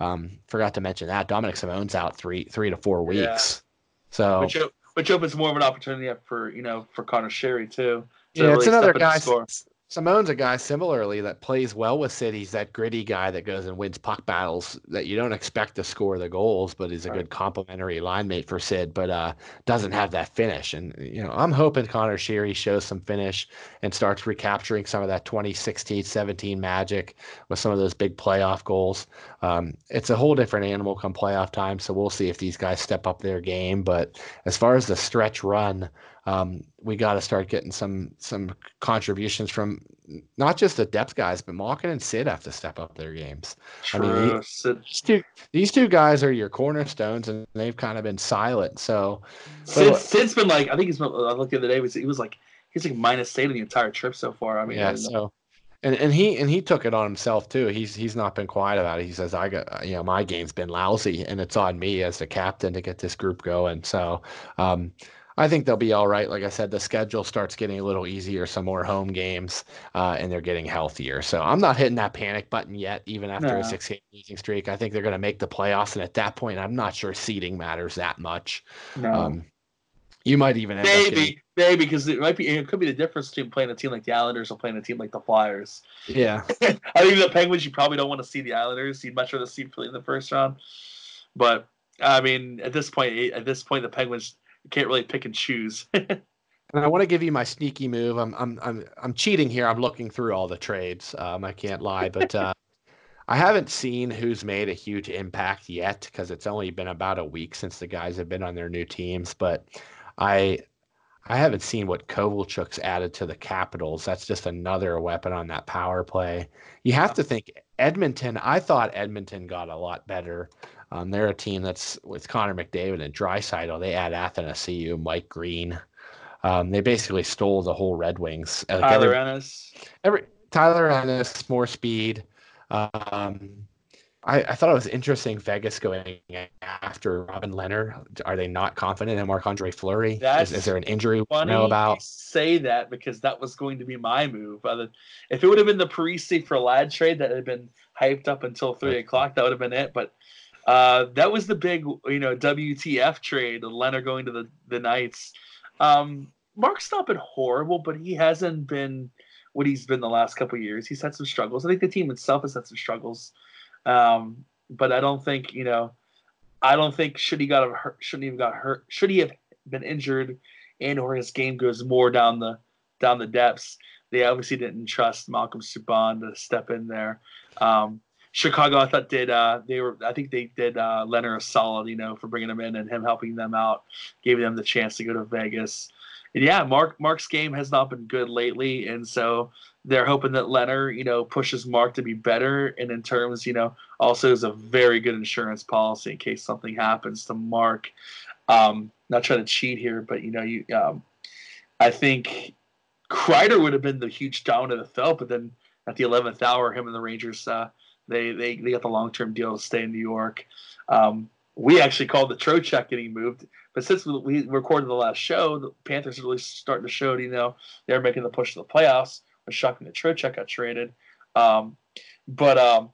Um, forgot to mention that Dominic Simon's out three three to four weeks. Yeah. So which opens more of an opportunity up for you know for Conor Sheary too. yeah, really it's another guy. Simon's a guy similarly that plays well with Sid. He's that gritty guy that goes and wins puck battles that you don't expect to score the goals, but is a Right. good complementary line mate for Sid, but uh, doesn't have that finish. And you know, I'm hoping Conor Sheary shows some finish and starts recapturing some of that 2016, 17 magic with some of those big playoff goals. Um, it's a whole different animal come playoff time, so we'll see if these guys step up their game. But as far as the stretch run, um, we got to start getting some some contributions from not just the depth guys, but Malkin and Sid have to step up their games. I mean, he- True. These two, these two guys are your cornerstones, and they've kind of been silent. So Sid, Sid's been like I think he's been. I looked the other day. He was, like he's like minus eight of the entire trip so far. I mean, yeah, and, uh, so and and he and he took it on himself too. He's he's not been quiet about it. He says I got you know my game's been lousy, and it's on me as the captain to get this group going. So. um I think they'll be all right. Like I said, the schedule starts getting a little easier, some more home games, uh, and they're getting healthier. So I'm not hitting that panic button yet, even after No. a six game losing streak. I think they're going to make the playoffs, and at that point, I'm not sure seeding matters that much. no. Um, you might even end up getting- maybe, maybe because it might be. It could be the difference between playing a team like the Islanders or playing a team like the Flyers. yeah. I think the Penguins, you probably don't want to see the Islanders. You'd much rather see Philly in the first round. But I mean, at this point, at this point, the Penguins can't really pick and choose. And I want to give you my sneaky move. I'm I'm I'm I'm cheating here. I'm looking through all the trades. Um, I can't lie, but uh, I haven't seen who's made a huge impact yet because it's only been about a week since the guys have been on their new teams. But I I haven't seen what Kovalchuk's added to the Capitals. That's just another weapon on that power play. You have to think Edmonton. I thought Edmonton got a lot better. Um, they're a team that's with Connor McDavid and Draisaitl. They add Athanasiu, Mike Green. Um, they basically stole the whole Red Wings. Like Tyler every, Ennis. every Tyler Ennis, more speed. Um, I, I thought it was interesting Vegas going after Robin Lehner. Are they not confident in Marc Andre Fleury? Is, That's is there an injury we know about? say that because that was going to be my move. If it would have been the Parise for Ladd trade that had been hyped up until three o'clock, that would have been it. But uh, that was the big, you know, WTF trade. Lehner going to the the Knights. Um, Mark's not been horrible, but he hasn't been what he's been the last couple of years. He's had some struggles. I think the team itself has had some struggles, um, but I don't think you know. I don't think should he got hurt, shouldn't have got hurt? Should he have been injured, and or his game goes more down the down the depths? They obviously didn't trust Malcolm Subban to step in there. Um, Chicago, I thought did uh, they were I think they did uh, Lehner a solid, you know, for bringing him in and him helping them out, gave them the chance to go to Vegas. And yeah, Mark Mark's game has not been good lately, and so they're hoping that Lehner, you know, pushes Mark to be better, and in terms, you know, also is a very good insurance policy in case something happens to Mark. Um, not trying to cheat here, but you know, you um, I think Kreider would have been the huge down dominant the fell, but then at the eleventh hour, him and the Rangers, uh, they they they got the long term deal to stay in New York. Um, we actually called the Trocheck getting moved, but since we, recorded the last show, the Panthers are really starting to show. You know, they're making the push to the playoffs. Was shocking that Trocheck got traded, um, but um,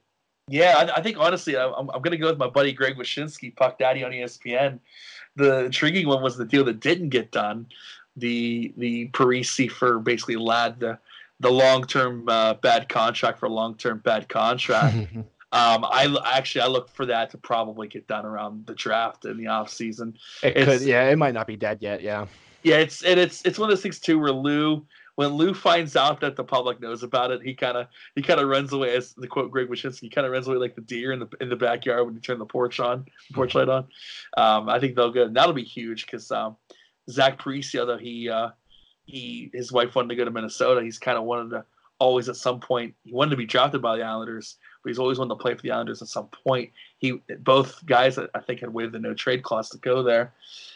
yeah, I, I think honestly, I, I'm, I'm going to go with my buddy Greg Wyshynski, Puck Daddy on ESPN. The intriguing one was the deal that didn't get done, the the Parise for basically Ladd the the long term uh, bad contract for long term bad contract. um, I actually I look for that to probably get done around the draft in the off season. it it's- could, yeah, it might not be dead yet. Yeah. Yeah, it's and it's it's one of those things too where Lou when Lou finds out that the public knows about it, he kind of he kind of runs away as the quote Greg Wyshynski, he kind of runs away like the deer in the in the backyard when you turn the porch on, porch light on. Um, I think they'll go. That'll be huge because um, Zach Parisi, although he uh, he his wife wanted to go to Minnesota, he's kind of wanted to always at some point he wanted to be drafted by the Islanders, but he's always wanted to play for the Islanders at some point. He both guys I think had waived the no trade clause to go there.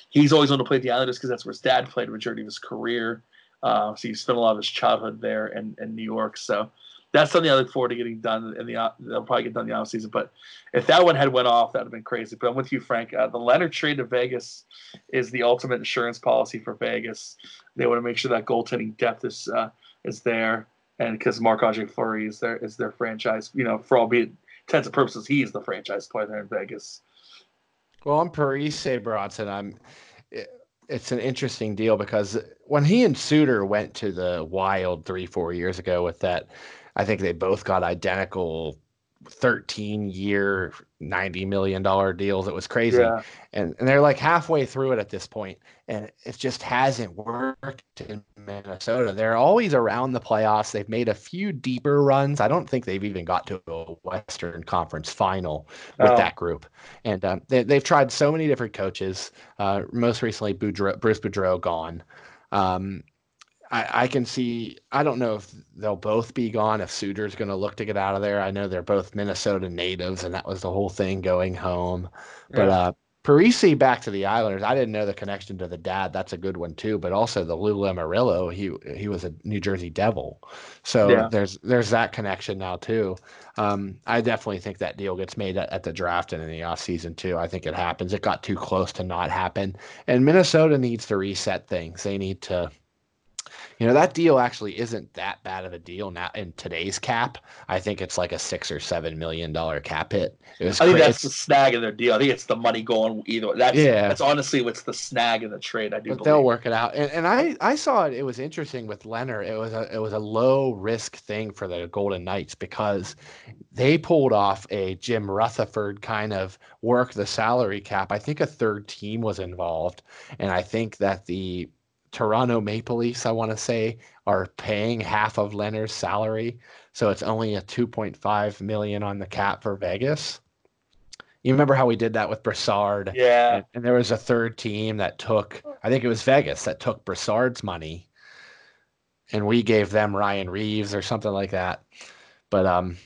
He's always wanted to play the Islanders because that's where his dad played majority of his career. Uh, so he spent a lot of his childhood there in, in New York. So that's something I look forward to getting done in the. They'll probably get done the off season. But if that one had went off, that'd have been crazy. But I'm with you, Frank. Uh, the Lehner trade to Vegas is the ultimate insurance policy for Vegas. They want to make sure that goaltending depth is uh, is there, and because Marc Andre Fleury is their is their franchise. You know, for all be intents and purposes, he is the franchise player there in Vegas. Well, I'm Parise Bronson. I'm. it's an interesting deal because when he and Suter went to the Wild three four years ago with that, I think they both got identical 13 year 90 million dollar deals. It was crazy. Yeah. and, and they're like halfway through it at this point and it just hasn't worked in minnesota. They're always around the playoffs. They've made a few deeper runs. I don't think they've even got to a western conference final with Oh. that group. And um, they, they've tried so many different coaches uh, most recently Boudreau, bruce boudreau gone. Um, I, I can see. I don't know if they'll both be gone. If Suter's going to look to get out of there, I know they're both Minnesota natives, and that was the whole thing going home. But Yeah. uh, Parise back to the Islanders. I didn't know the connection to the dad. That's a good one too. But also the Lou Lamoriello. He he was a New Jersey Devil, so Yeah. there's there's that connection now too. Um, I definitely think that deal gets made at, at the draft and in the off season too. I think it happens. It got too close to not happen, and Minnesota needs to reset things. They need to you know, that deal actually isn't that bad of a deal now in today's cap. I think it's like a six or seven million dollar cap hit. I think that's the snag in their deal. I think it's the money going either. way. That's Yeah. That's honestly what's the snag in the trade. I do but believe. they'll work it out. And, and I, I saw it. It was interesting with Lehner. It was a it was a low risk thing for the Golden Knights because they pulled off a Jim Rutherford kind of work the salary cap. I think a third team was involved, and I think that the Toronto Maple Leafs, I want to say, are paying half of Lehner's salary, so it's only a 2.5 million on the cap for Vegas. You remember how we did that with Brassard? Yeah. And, and there was a third team that took, I think it was Vegas that took Brassard's money, and we gave them Ryan Reaves or something like that. But um,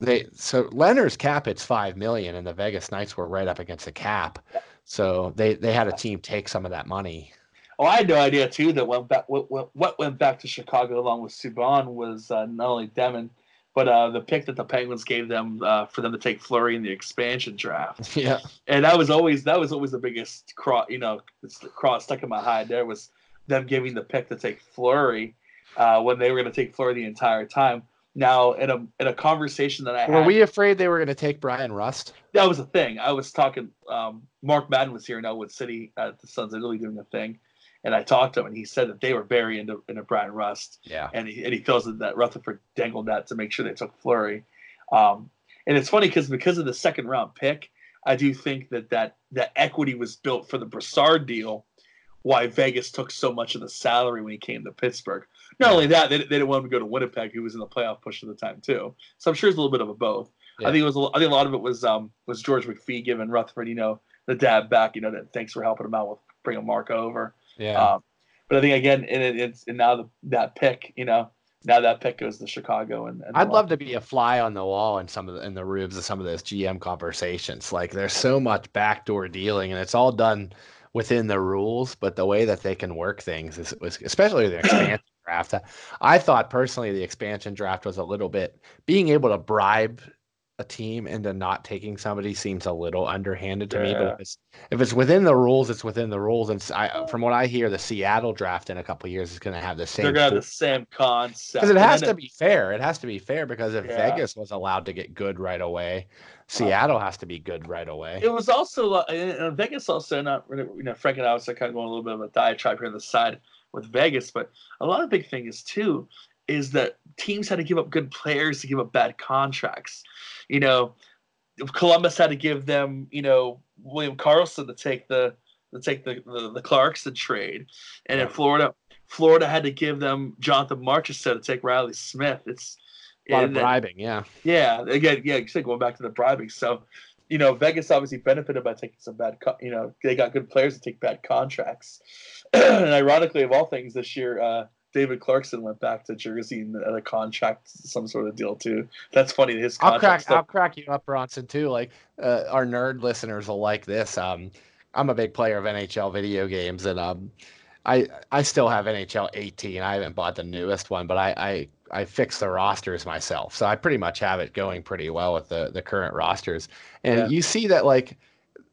they so Lehner's cap it's five million, and the Vegas Knights were right up against the cap, so they they had a team take some of that money. Oh, I had no idea too that went back. What, what, what went back to Chicago along with Subban was uh, not only Demin, but uh, the pick that the Penguins gave them uh, for them to take Fleury in the expansion draft. yeah, and that was always that was always the biggest cross you know the cross stuck in my hide there was them giving the pick to take Fleury uh, when they were going to take Fleury the entire time. Now in a in a conversation that I had were had, we afraid they were going to take Bryan Rust? that was a thing. I was talking. Um, Mark Madden was here in Ellwood City at the Sons of Italy doing a thing, and I talked to him, and he said that they were very into into Bryan Rust, Yeah, and he, and he feels that, that Rutherford dangled that to make sure they took Fleury. Um, and it's funny because because of the second round pick, I do think that that that equity was built for the Brassard deal. Why Vegas took so much of the salary when he came to Pittsburgh. Not only that, they, they didn't want him to go to Winnipeg, who was in the playoff push at the time too. So I'm sure it's a little bit of a both. Yeah. I think it was. a- I think a lot of it was um was George McPhee giving Rutherford, you know, the dab back. You know, that thanks for helping him out with bringing Mark over. Yeah. Um, but I think again, and it, it's and now the, that pick, you know, now that pick goes to Chicago, and, and I'd love to be a fly on the wall in some of the, in the rubes of some of those GM conversations. Like there's so much backdoor dealing, and it's all done within the rules. But the way that they can work things is, was especially the expansion draft. I thought personally the expansion draft was a little bit being able to bribe a team into not taking somebody seems a little underhanded to me. But if it's if it's within the rules, it's within the rules. And I, from what I hear, the Seattle draft in a couple years is going to have the same. they're gonna have the same concept. because it has to be fair. It has to be fair because if Yeah. Vegas was allowed to get good right away, Seattle has to be good right away. It was also uh, Vegas also not you know Frank and I was kind of going a little bit of a diatribe here on the side with Vegas, but a lot of big thing is too is that teams had to give up good players to give up bad contracts. You know, Columbus had to give them you know William Karlsson to take the to take the the, the Clarkson trade, and in Florida, Florida had to give them Jonathan Marchessault to take Reilly Smith. It's a lot of and then- bribing, yeah. yeah, again, yeah, you said going back to the bribing. So, you know, Vegas obviously benefited by taking some bad, co- you know, they got good players to take bad contracts. and ironically, of all things, this year, uh, David Clarkson went back to Jersey and had a contract, some sort of deal too. That's funny. His I'll crack I'll crack you up, Bronson, too. Like uh, our nerd listeners will like this. Um, I'm a big player of NHL video games, and um, I I still have NHL 18. I haven't bought the newest one, but I I I fix the rosters myself, so I pretty much have it going pretty well with the the current rosters. And Yeah. you see that like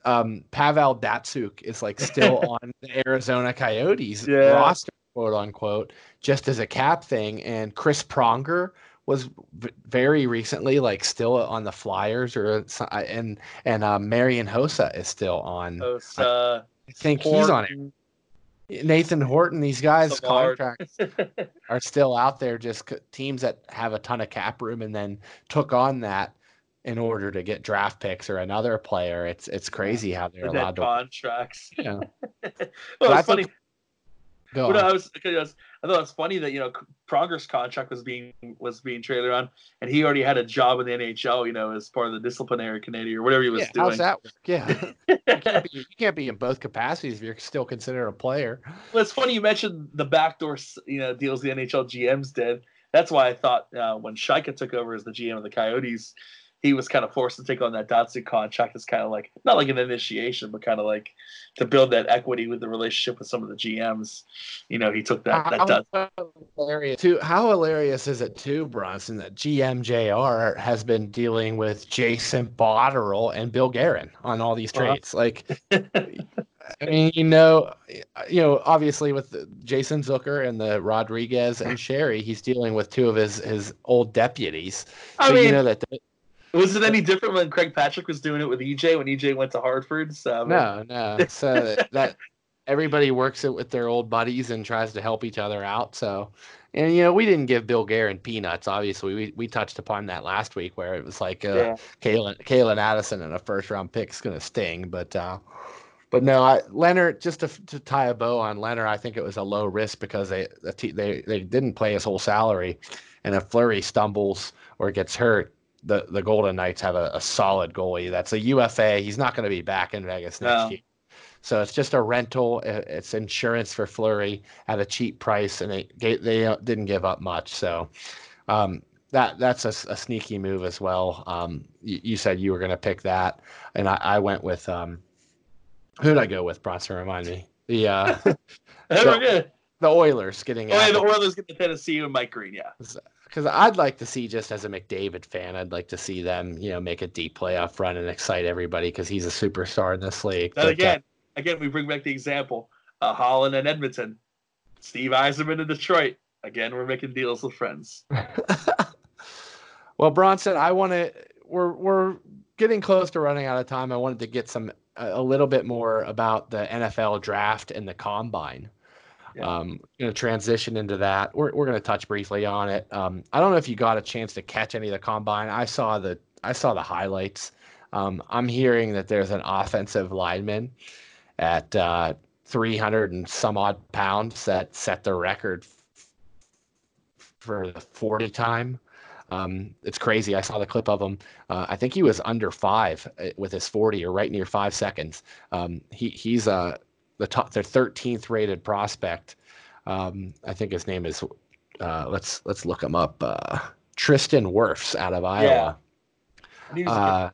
um, Pavel Datsyuk is like still on the Arizona Coyotes Yeah. roster, quote unquote, just as a cap thing. And Chris Pronger was v- very recently like still on the Flyers, or and and uh, Marian Hossa is still on. Uh, I think he's on it. Nathan Horton, these guys' Savard. contracts are still out there. Just teams that have a ton of cap room and then took on that in order to get draft picks or another player. It's it's crazy how they're allowed to. contracts. Yeah. well, it's funny. think- Go Well, no, on. I was, 'cause I was I thought it was funny that you know Progress contract was being was being traded on, and he already had a job in the NHL, you know, as part of the disciplinary committee or whatever he was Yeah, doing. how's that work? Yeah, you, can't be, you can't be in both capacities if you're still considered a player. Well, it's funny you mentioned the backdoor, you know, deals the NHL GMs did. That's why I thought uh, when Chayka took over as the GM of the Coyotes, he was kind of forced to take on that Datsyuk contract as kind of like not like an initiation, but kind of like to build that equity with the relationship with some of the GMs. You know, he took that that How hilarious too! How hilarious is it too, Bronson, that GMJR has been dealing with Jason Botterill and Bill Guerin on all these Uh-huh. trades? Like, I mean, you know, you know, obviously with Jason Zucker and the Rodrigues and Sheary, he's dealing with two of his his old deputies. I So mean, you know that the- was it any different when Craig Patrick was doing it with EJ when EJ went to Hartford? So, No, no. So that, everybody works it with their old buddies and tries to help each other out. So, and you know, we didn't give Bill Guerin peanuts. Obviously, we we touched upon that last week where it was like uh, Yeah. Calen Calen Addison and a first round pick is going to sting. But uh, but no, I, Lehner just to, to tie a bow on Lehner, I think it was a low risk because they the they they didn't play his whole salary, and if Fleury stumbles or gets hurt. The, the Golden Knights have a, a solid goalie. That's a UFA. He's not going to be back in Vegas next No. year. So it's just a rental. It's insurance for Fleury at a cheap price, and they they uh, didn't give up much. So um, that that's a sneaky move as well. Um, you, you said you were going to pick that, and I, I went with um, who did I go with? Bronson, remind me. The uh, good. the Oilers getting Oh, yeah, the Oilers get to Tennessee and Mike Green. Yeah. Because I'd like to see just as a McDavid fan, I'd like to see them you know make a deep playoff run and excite everybody because he's a superstar in this league. Then But, uh, again, again, we bring back the example: uh, Holland and Edmonton, Steve Yzerman in Detroit. Again, we're making deals with friends. well, Bronson, I want to. We're we're getting close to running out of time. I wanted to get some a, a little bit more about the NFL draft and the combine. Yeah. Um, going to transition into that. We're we're going to touch briefly on it. Um, I don't know if you got a chance to catch any of the combine. I saw the I saw the highlights. Um, I'm hearing that there's an offensive lineman at uh, 300 and some odd pounds that set the record for the 40 time. Um, it's crazy. I saw the clip of him. Uh, I think he was under five uh, with his 40 or right near five seconds. Um, he he's uh, the top, the 13th rated prospect. Um, I think his name is. Uh, let's let's look him up. Uh, Tristan Wirfs out of Iowa. And he was a Uh,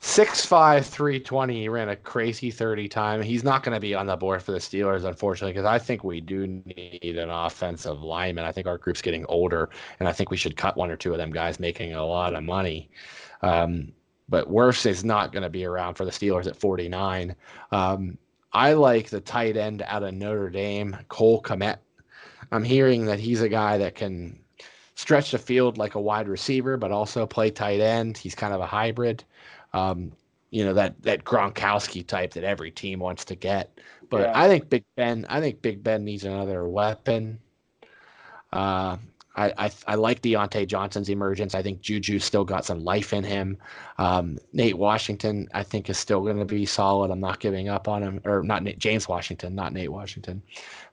Six five three twenty. He ran a crazy thirty time. He's not going to be on the board for the Steelers, unfortunately, because I think we do need an offensive lineman. I think our group's getting older, and I think we should cut one or two of them guys making a lot of money. Um, but Wirfs is not going to be around for the Steelers at forty nine. Um, I like the tight end out of Notre Dame, Cole Kmet. I'm hearing that he's a guy that can stretch the field like a wide receiver, but also play tight end. He's kind of a hybrid. Um, you know that that Gronkowski type that every team wants to get. But Yeah. I think Big Ben. I think Big Ben needs another weapon. Uh, I, I I like Diontae Johnson's emergence. I think Juju's still got some life in him. Um, Nate Washington, I think, is still going to be solid. I'm not giving up on him, or not Nate, James Washington, not Nate Washington.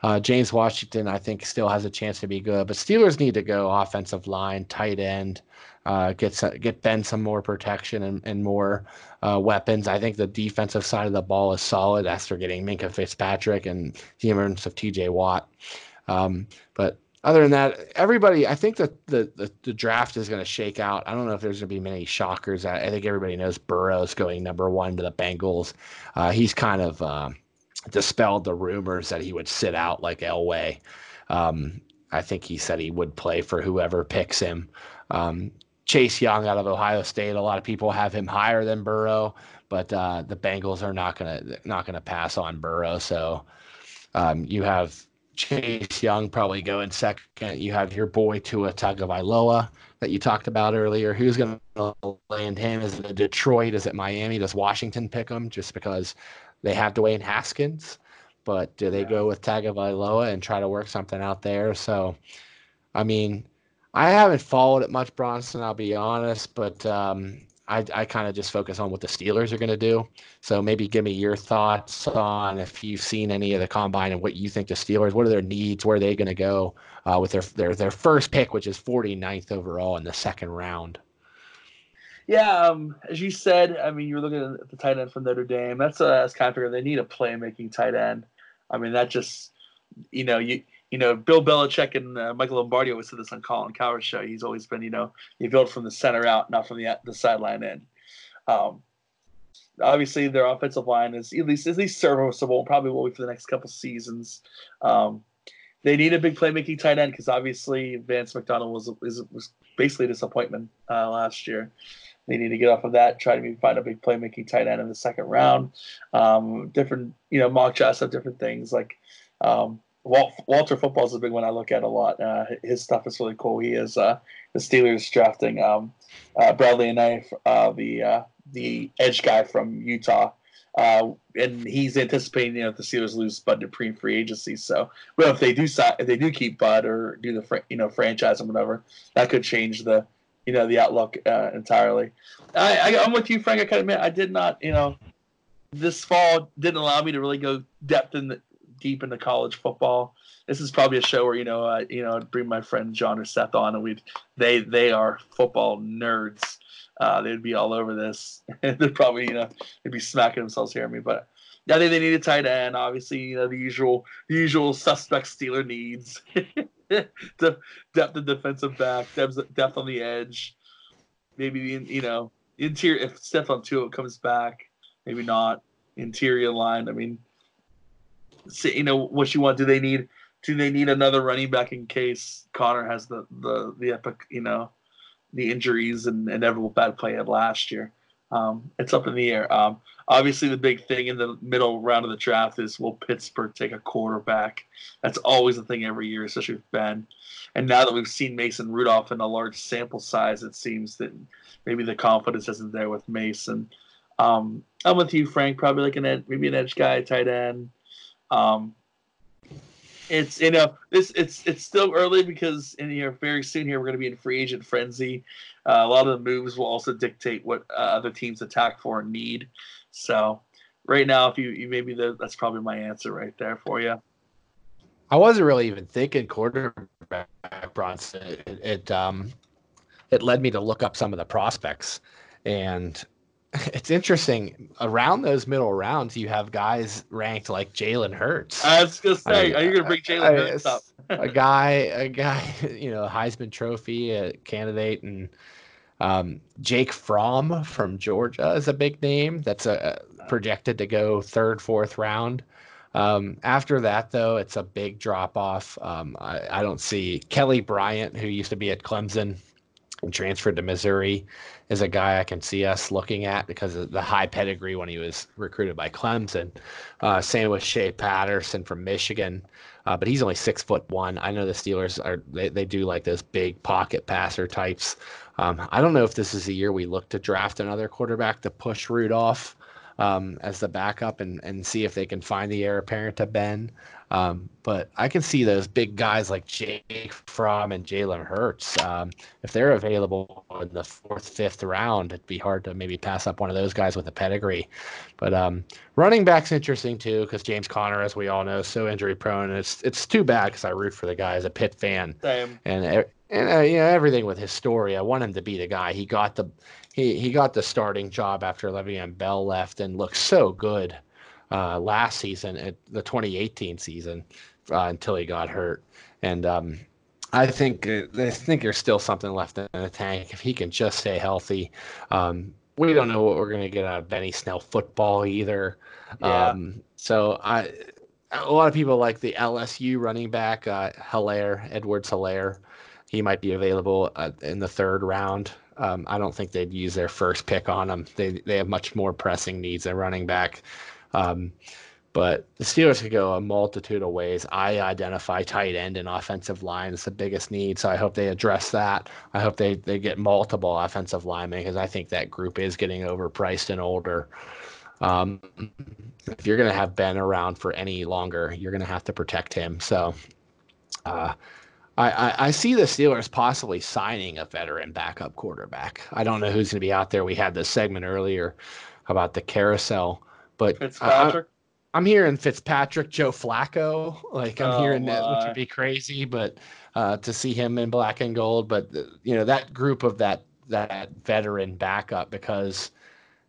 Uh, James Washington, I think, still has a chance to be good. But Steelers need to go offensive line, tight end, uh, get some, get Ben some more protection and, and more uh, weapons. I think the defensive side of the ball is solid after getting Minkah Fitzpatrick and the emergence of T.J. Watt. Um, but other than that, everybody, I think that the, the, the draft is going to shake out. I don't know if there's going to be many shockers. I, I think everybody knows Burrow's going number one to the Bengals. Uh, he's kind of uh, dispelled the rumors that he would sit out like Elway. Um, I think he said he would play for whoever picks him. Um, Chase Young out of Ohio State. A lot of people have him higher than Burrow, but uh, the Bengals are not gonna not gonna pass on Burrow. So um, you have Chase Young probably going second. You have your boy Tua Tagovailoa that you talked about earlier. Who's going to land him? Is it Detroit? Is it Miami? Does Washington pick him just because they have Dwayne Haskins? but do they Yeah. go with Tagovailoa and try to work something out there? So, I mean, I haven't followed it much, Bronson. I'll be honest, but um, I, I kind of just focus on what the Steelers are going to do. So maybe give me your thoughts on if you've seen any of the combine and what you think the Steelers, what are their needs, where are they going to go uh, with their, their their first pick, which is 49th overall in the second round. Yeah, um, as you said, I mean, you're looking at the tight end from Notre Dame. That's a that's kind of figure they need a playmaking tight end. I mean, that just you know you you know Bill Belichick and uh, Michael Lombardi always said this on Colin Cowherd's show. He's always been you know you build from the center out, not from the the sideline in. Um, obviously, their offensive line is at least at least serviceable. Probably will be for the next couple seasons. Um, they need a big playmaking tight end because obviously Vance McDonald was was, was basically a disappointment uh, last year. They need to get off of that, try to find a big playmaking tight end in the second round. Um, different, you know, mock drafts have different things. Like um, Walt, Walter Football is a big one I look at a lot. Uh, his stuff is really cool. He is uh, the Steelers drafting um, uh, Bradley Anae, uh, the uh, the edge guy from Utah. Uh, and he's anticipating, you know, the Steelers lose Bud Dupree free agency. So, well, if they do, if they do keep Bud or do the, fr- you know, franchise or whatever, that could change the, you know, the outlook entirely. I, I, I'm with you, Frank. I kind of admit I did not, you know, this fall didn't allow me to really go depth in the, deep into college football. This is probably a show where you know, uh, you know, I'd bring my friend John or Seth on, and we'd they they are football nerds. Uh, they'd be all over this. they'd probably you know they'd be smacking themselves hearing me, but. I think they need a tight end. Obviously, you know the usual, the usual suspect Steeler needs: depth, of defensive back, depth, depth on the edge, maybe the you know interior. If Stephon Tuitt comes back, maybe not interior line. I mean, you know what you want. Do they need? Do they need another running back in case Conner has the the the epic you know the injuries and inevitable bad play of last year? Um, it's up in the air. Um, obviously, the big thing in the middle round of the draft is will Pittsburgh take a quarterback? That's always the thing every year, especially with Ben. And now that we've seen Mason Rudolph in a large sample size, it seems that maybe the confidence isn't there with Mason. Um, I'm with you, Frank. Probably like an ed, maybe an edge guy, tight end. Um, it's you know this it's it's still early because in here very soon here we're going to be in free agent frenzy. Uh, a lot of the moves will also dictate what uh, other teams attack for and need. So right now, if you, you maybe the, that's probably my answer right there for you. I wasn't really even thinking quarterback Bronson. It, it um it led me to look up some of the prospects, and it's interesting. Around those middle rounds, you have guys ranked like Jalen Hurts, I was gonna say, I- are you gonna bring Jalen Hurts up? a guy, a guy, you know, Heisman Trophy uh, candidate, and um, Jake Fromm from Georgia is a big name. That's a, projected to go third, fourth round. Um, after that, though, it's a big drop off. Um, I, I don't see Kelly Bryant, who used to be at Clemson and transferred to Missouri, is a guy I can see us looking at because of the high pedigree when he was recruited by Clemson. Uh, same with Shea Patterson from Michigan. Uh, but he's only six foot one. I know the Steelers are they, they do like those big pocket passer types. Um, I don't know if this is the year we look to draft another quarterback to push Rudolph um, as the backup and, and see if they can find the heir apparent to Ben. Um, but I can see those big guys like Jake Fromm and Jalen Hurts. Um, if they're available in the fourth, fifth round, it'd be hard to maybe pass up one of those guys with a pedigree. But um, running back's interesting too because James Conner, as we all know, is so injury prone. And it's it's too bad because I root for the guy as a Pitt fan Same. and and uh, you know everything with his story. I want him to be the guy. He got the he he got the starting job after Le'Veon Bell left and looked so good uh, last season at the 2018 season uh, until he got hurt. And um, I think uh, I think there's still something left in the tank if he can just stay healthy. Um, we don't know what we're going to get out of Benny Snell football either. Yeah. Um, so I a lot of people like the LSU running back uh, Helaire Edwards Helaire. He might be available uh, in the third round. Um, I don't think they'd use their first pick on him. They they have much more pressing needs at running back. Um, but the Steelers could go a multitude of ways. I identify tight end and offensive line as the biggest need, so I hope they address that. I hope they, they get multiple offensive linemen because I think that group is getting overpriced and older. um, if you're going to have Ben around for any longer, you're going to have to protect him. So uh, I, I, I, see the Steelers possibly signing a veteran backup quarterback. I don't know who's going to be out there. We had this segment earlier about the carousel, but Fitzpatrick. I, am hearing Fitzpatrick, Joe Flacco. Like I'm Oh, hearing that, which would be crazy, but uh, to see him in black and gold. But uh, you know that group of that that veteran backup because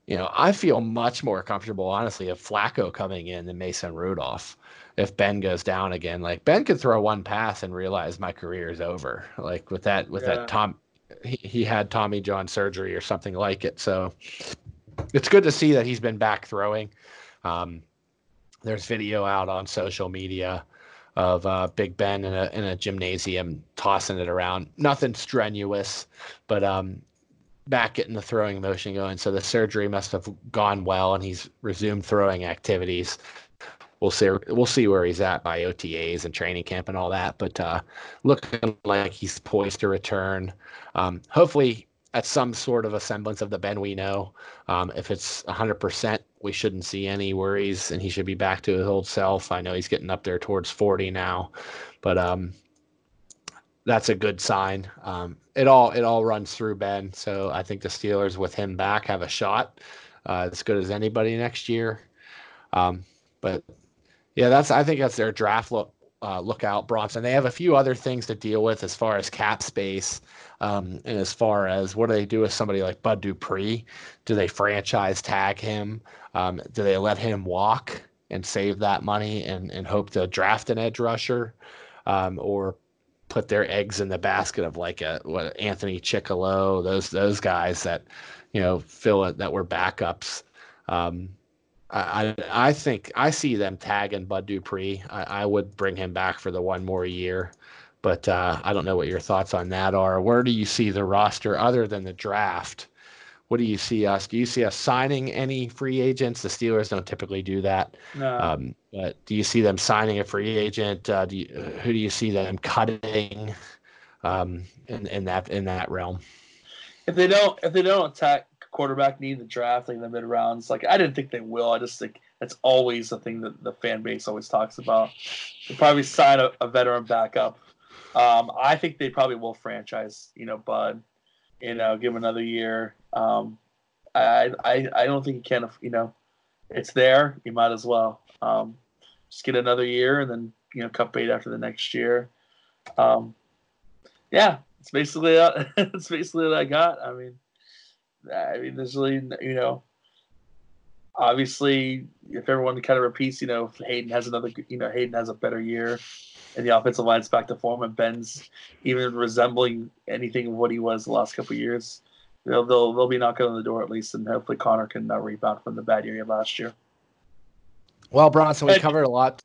you know I feel much more comfortable honestly of Flacco coming in than Mason Rudolph. If Ben goes down again, like Ben could throw one pass and realize my career is over. Like with that with Yeah. that Tom, he, he had Tommy John surgery or something like it. So it's good to see that he's been back throwing. Um, there's video out on social media of uh, Big Ben in a in a gymnasium tossing it around. Nothing strenuous, but um, back getting the throwing motion going. So the surgery must have gone well, and he's resumed throwing activities. We'll see. We'll see where he's at by OTAs and training camp and all that. But uh, looking like he's poised to return. Um, hopefully, at some sort of a semblance of the Ben we know. Um, if it's 100%, we shouldn't see any worries, and he should be back to his old self. I know he's getting up there towards 40 now, but um, that's a good sign. Um, it all it all runs through Ben, so I think the Steelers with him back have a shot uh, as good as anybody next year. Um, but yeah, that's I think that's their draft look. Uh, lookout Bronson. They have a few other things to deal with as far as cap space, um, and as far as what do they do with somebody like Bud Dupree? Do they franchise tag him? Um, do they let him walk and save that money and, and hope to draft an edge rusher, um, or put their eggs in the basket of like a what Anthony Chickillo, those those guys that you know fill it that were backups. Um, I, I think I see them tagging Bud Dupree. I, I would bring him back for the one more year, but uh, I don't know what your thoughts on that are. Where do you see the roster other than the draft? What do you see us? Do you see us signing any free agents? The Steelers don't typically do that. No. Um, but do you see them signing a free agent? Uh, do you, who do you see them cutting um, in, in that in that realm? if they don't if they don't attack quarterback need in the draft like in the mid rounds, like I didn't think they will. I just think that's always the thing that the fan base always talks about. They probably sign a, a veteran backup. Um, I think they probably will franchise, you know, Bud. You know, give him another year. Um, I, I I don't think he can. You know, it's there. You might as well um, just get another year and then you know cut bait after the next year. Um, yeah, it's basically uh, it's basically what I got. I mean, I mean, there's really you know, obviously if everyone kind of repeats, you know, if Haden has another, you know, Haden has a better year, and the offensive line's back to form, and Ben's even resembling anything of what he was the last couple of years. They'll, they'll they'll be knocking on the door at least, and hopefully Conner can uh, rebound from the bad year he had last year. Well, Bronson, we covered a lot.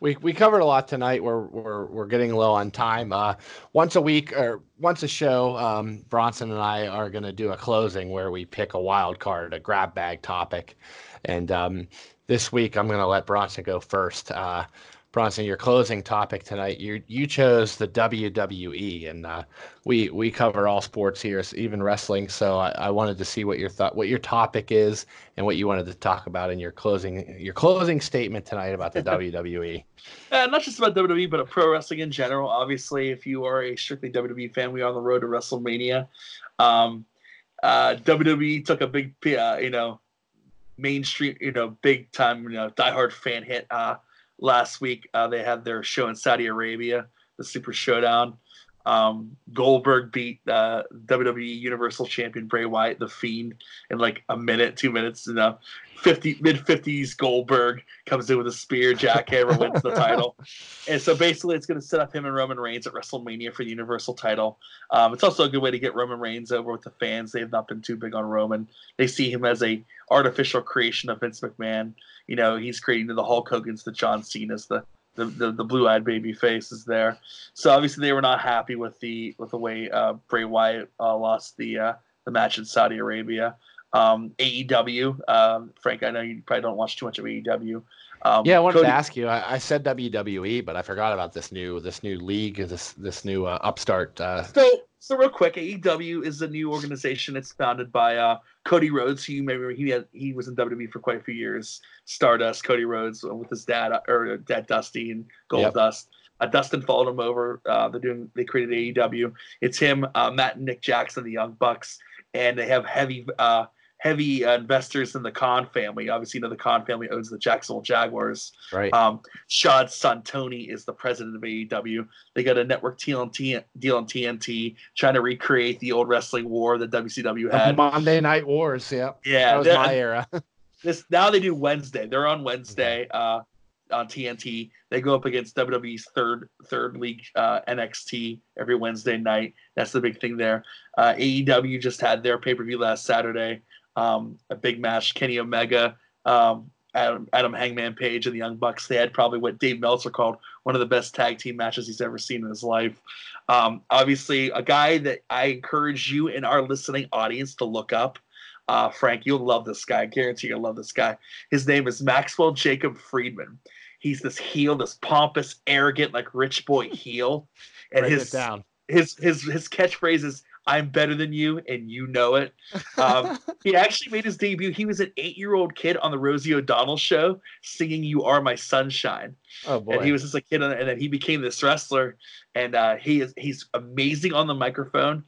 We we covered a lot tonight. We're we're we're getting low on time. Uh, once a week or once a show, um, Bronson and I are going to do a closing where we pick a wild card, a grab bag topic, and um, this week I'm going to let Bronson go first. Uh, Bronson, your closing topic tonight. You you chose the WWE, and uh, we we cover all sports here, even wrestling. So I, I wanted to see what your thought, what your topic is, and what you wanted to talk about in your closing your closing statement tonight about the. WWE. Uh, not just about WWE, but pro wrestling in general. Obviously, if you are a strictly WWE fan, we are on the road to WrestleMania. Um, uh, WWE took a big, uh, you know, mainstream, you know, big time, you know, diehard fan hit uh, last week. Uh, they had their show in Saudi Arabia, the Super Showdown. Um, Goldberg beat uh, WWE Universal Champion Bray Wyatt, the Fiend, in like a minute, two minutes. Know, fifty mid fifties Goldberg comes in with a spear, jackhammer wins the title, and so basically it's going to set up him and Roman Reigns at WrestleMania for the Universal title. Um, it's also a good way to get Roman Reigns over with the fans. They've not been too big on Roman. They see him as a artificial creation of Vince McMahon. You know, he's creating the Hulk Hogan's, the John Cena's, the the, the, the blue-eyed baby face is there. So obviously they were not happy with the with the way uh, Bray Wyatt uh, lost the uh, the match in Saudi Arabia. Um, AEW, um, Frank, I know you probably don't watch too much of AEW. Um, Yeah, I wanted Cody- to ask you. I, I said WWE, but I forgot about this new this new league, this this new uh, upstart. Uh, So, so real quick, AEW is a new organization. It's founded by uh, Cody Rhodes, who you may remember. He had, he was in WWE for quite a few years. Stardust, Cody Rhodes, uh, with his dad uh, or dad Dusty and Gold Yep. Dust. Uh, Dustin followed him over. Uh, they're doing. They created AEW. It's him, uh, Matt and Nick Jackson, the Young Bucks, and they have heavy. Heavy uh, investors in the Khan family. Obviously, you know the Khan family owns the Jacksonville Jaguars. right. Um, Shad's son Tony is the president of AEW. They got a network TNT deal on TNT, trying to recreate the old wrestling war that WCW had. Monday Night Wars. Yeah, Yeah, that was my era. this now they do Wednesday. They're on Wednesday uh, on TNT. They go up against WWE's third third league uh, NXT every Wednesday night. That's the big thing there. Uh, AEW just had their pay per view last Saturday. Um, a big match. Kenny Omega, um, Adam, Adam Hangman Page, and the Young Bucks. They had probably what Dave Meltzer called one of the best tag team matches he's ever seen in his life. Um, obviously, a guy that I encourage you and our listening audience to look up. Uh, Frank, you'll love this guy. I guarantee you'll love this guy. His name is Maxwell Jacob Friedman. He's this heel, this pompous, arrogant, like rich boy heel. And Write his it down. his his his catchphrase is "I'm better than you, and you know it." Um, he actually made his debut. He was an eight-year-old kid on the Rosie O'Donnell show, singing "You Are My Sunshine." oh boy. and he was just a kid, on- and then he became this wrestler, and uh, he is he's amazing on the microphone.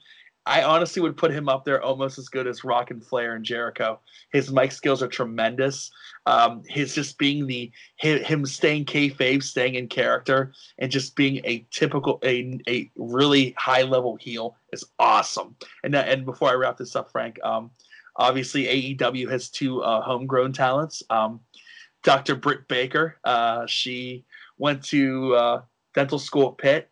I honestly would put him up there almost as good as Rock and Flair and Jericho. His mic skills are tremendous. Um, his just being the him, staying kayfabe, staying in character, and just being a typical a, a really high level heel is awesome. And that, and before I wrap this up, Frank, um, obviously AEW has two uh, homegrown talents. Um, Dr. Britt Baker, uh, she went to uh, dental school at Pitt,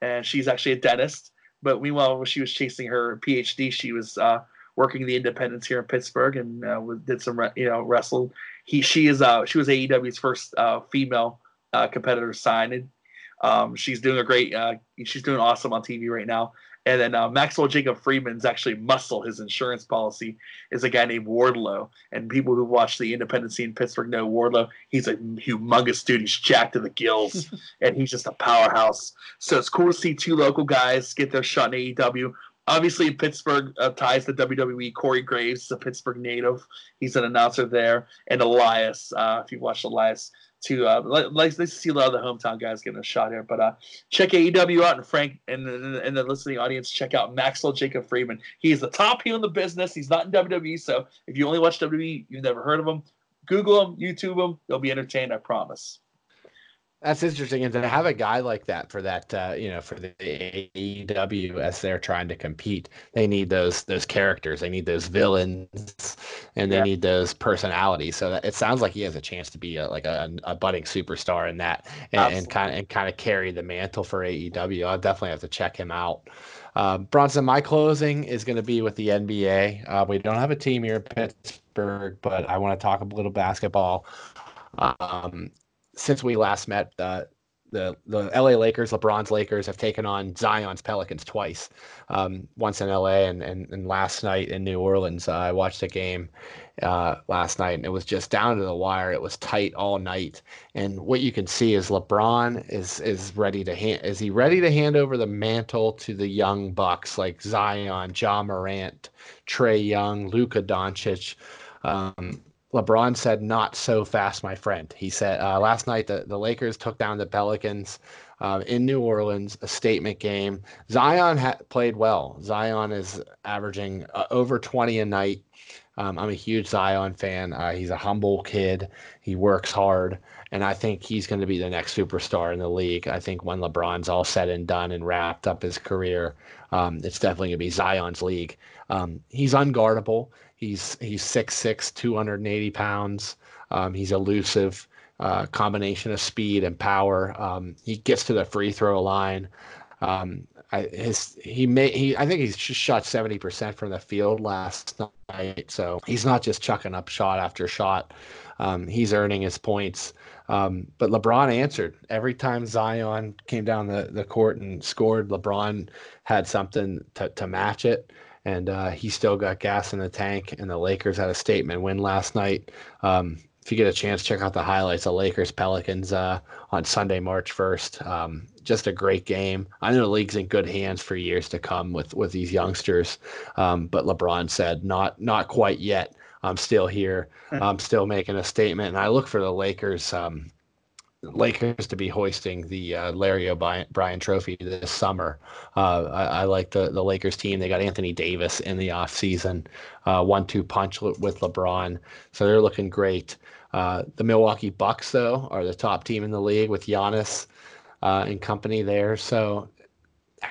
and she's actually a dentist. But meanwhile, when she was chasing her PhD, she was uh, working the independents here in Pittsburgh and uh, did some, re- you know, wrestle. He, she is, uh, she was AEW's first uh, female uh, competitor signed. Um, she's doing a great, uh, she's doing awesome on TV right now. And then uh, Maxwell Jacob Friedman's actually muscle, his insurance policy, is a guy named Wardlow. And people who watch the independent scene in Pittsburgh know Wardlow. He's a humongous dude. He's jacked to the gills, and he's just a powerhouse. So it's cool to see two local guys get their shot in AEW. Obviously, Pittsburgh uh, ties to WWE. Corey Graves is a Pittsburgh native. He's an announcer there. And Elias, uh, if you've watched Elias, to uh, like, let's see a lot of the hometown guys getting a shot here. But uh, check AEW out, and Frank and the, and the listening audience check out Maxwell Jacob Friedman. He is the top heel in the business. He's not in WWE, so if you only watch WWE, you've never heard of him. Google him, YouTube him. You'll be entertained. I promise. That's interesting, and to have a guy like that for that, uh, you know, for the AEW as they're trying to compete, they need those those characters, they need those villains, and they Yeah. need those personalities. So that, it sounds like he has a chance to be a, like a, a budding superstar in that, and, and kind of and kind of carry the mantle for AEW. I'll definitely have to check him out. Um, Bronson, my closing is going to be with the NBA. Uh, we don't have a team here in Pittsburgh, but I want to talk a little basketball. Um, since we last met, uh, the the LA Lakers, LeBron's Lakers, have taken on Zion's Pelicans twice. Um, once in LA and, and and last night in New Orleans. Uh, I watched a game uh, last night, and it was just down to the wire. It was tight all night, and what you can see is LeBron is is ready to hand. Is he ready to hand over the mantle to the young bucks like Zion, Ja Morant, Trae Young, Luka Doncic? Um, LeBron said, "Not so fast, my friend." He said uh, last night the the Lakers took down the Pelicans uh, in New Orleans, a statement game. Zion ha- played well. Zion is averaging uh, over twenty a night. Um, I'm a huge Zion fan. Uh, he's a humble kid. He works hard, and I think he's going to be the next superstar in the league. I think when LeBron's all said and done and wrapped up his career, um, it's definitely going to be Zion's league. Um, he's unguardable. He's he's 6'6", 280 pounds. Um, he's elusive. Uh, combination of speed and power. Um, he gets to the free throw line. Um, I, his he may he I think he's shot seventy percent from the field last night. So he's not just chucking up shot after shot. Um, he's earning his points. Um, but LeBron answered every time Zion came down the, the court and scored. LeBron had something to, to match it and uh, he still got gas in the tank. And the Lakers had a statement win last night. Um, if you get a chance, check out the highlights of Lakers Pelicans uh, on Sunday, March 1st. Um, just a great game. I know the league's in good hands for years to come with with these youngsters, um, but LeBron said not not quite yet. I'm still here. I'm still making a statement, and I look for the Lakers. Um, Lakers to be hoisting the uh, Larry O'Brien Trophy this summer. Uh, I, I, like the the Lakers team. They got Anthony Davis in the offseason, uh, one-two punch with LeBron, so they're looking great. Uh, the Milwaukee Bucks, though, are the top team in the league with Giannis uh, and company there. So,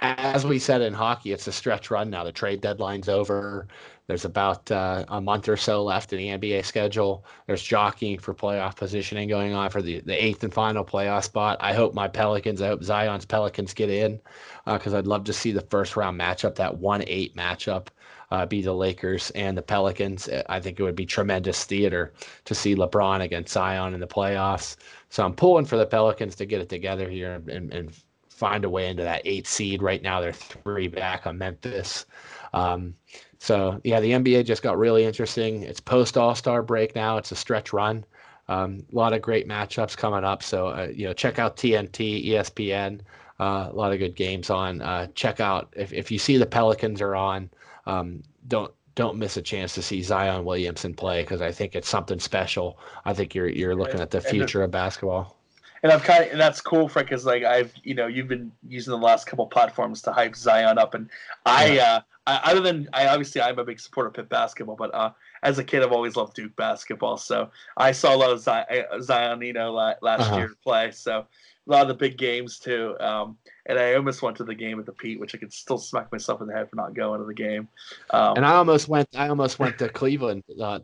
as we said in hockey, it's a stretch run now. The trade deadline's over. There's about uh, a month or so left in the NBA schedule. There's jockeying for playoff positioning going on for the, the eighth and final playoff spot. I hope my Pelicans, I hope Zion's Pelicans get in because uh, I'd love to see the first round matchup, that 1 8 matchup uh, be the Lakers and the Pelicans. I think it would be tremendous theater to see LeBron against Zion in the playoffs. So I'm pulling for the Pelicans to get it together here and, and find a way into that eight seed. Right now, they're three back on Memphis. Um, so yeah, the NBA just got really interesting. It's post All Star break now. It's a stretch run. Um, a lot of great matchups coming up. So uh, you know, check out TNT, ESPN. Uh, a lot of good games on. Uh, check out if if you see the Pelicans are on um, don't don't miss a chance to see Zion Williamson play because I think it's something special. I think you're you're looking at the future of basketball. And I'm kind of and that's cool, Frank, because like I've you know you've been using the last couple platforms to hype Zion up, and I yeah. uh, I, other than I obviously I'm a big supporter of Pitt basketball, but uh, as a kid I've always loved Duke basketball, so I saw a lot of Zion, Zion you know last uh-huh. year play, so a lot of the big games too. Um, and I almost went to the game at the Pete, which I could still smack myself in the head for not going to the game. Um, and I almost went. I almost went to Cleveland uh,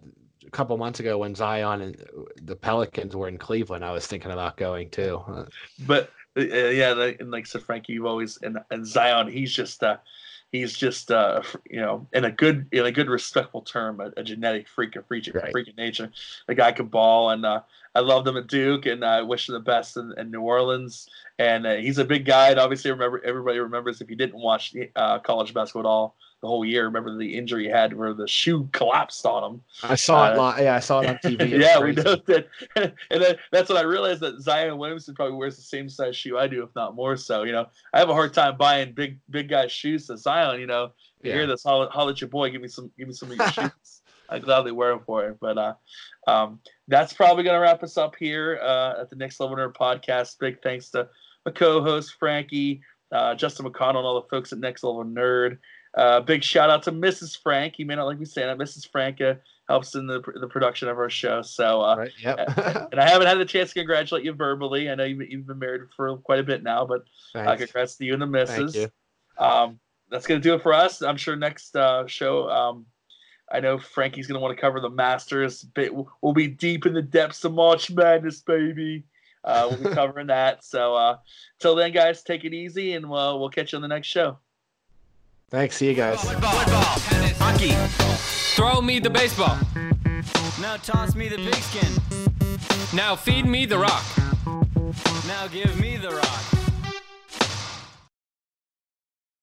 a couple months ago when Zion and the Pelicans were in Cleveland. I was thinking about going too. But uh, yeah, and like said, Frankie, you've always and, and Zion, he's just. Uh, he's just uh, you know in a good in a good respectful term a, a genetic freak of freak, right. freak of nature. The guy can ball and uh, I loved him at Duke and I wish him the best in, in New Orleans. And uh, he's a big guy and obviously remember everybody remembers if you didn't watch uh, college basketball at all the whole year. Remember the injury he had where the shoe collapsed on him. I saw uh, it. Live. Yeah, I saw it on TV. yeah, we know that. and then that's when I realized that Zion Williamson probably wears the same size shoe I do, if not more so. You know, I have a hard time buying big big guy shoes to Zion. You know, you yeah. hear this, holler, holler at your boy, give me some, give me some of your shoes. I gladly wear them for it. But uh, um, that's probably gonna wrap us up here uh, at the Next Level Nerd podcast. Big thanks to my co-host Frankie, uh, Justin McConnell, and all the folks at Next Level Nerd. Uh, big shout out to Mrs. Frank. You may not like me saying that. Mrs. Frank uh, helps in the the production of our show. So, uh, right, yep. and I haven't had the chance to congratulate you verbally. I know you've, you've been married for quite a bit now, but uh, congrats to you and the missus. Thank you. Um, that's gonna do it for us. I'm sure next uh, show. Um, I know Frankie's gonna want to cover the Masters. But we'll be deep in the depths of March Madness, baby. Uh, we'll be covering that. So, uh, till then, guys, take it easy, and we'll, we'll catch you on the next show. Thanks. See you guys. Football, football, tennis, hockey. Throw me the baseball. Now toss me the pigskin. Now feed me the rock. Now give me the rock.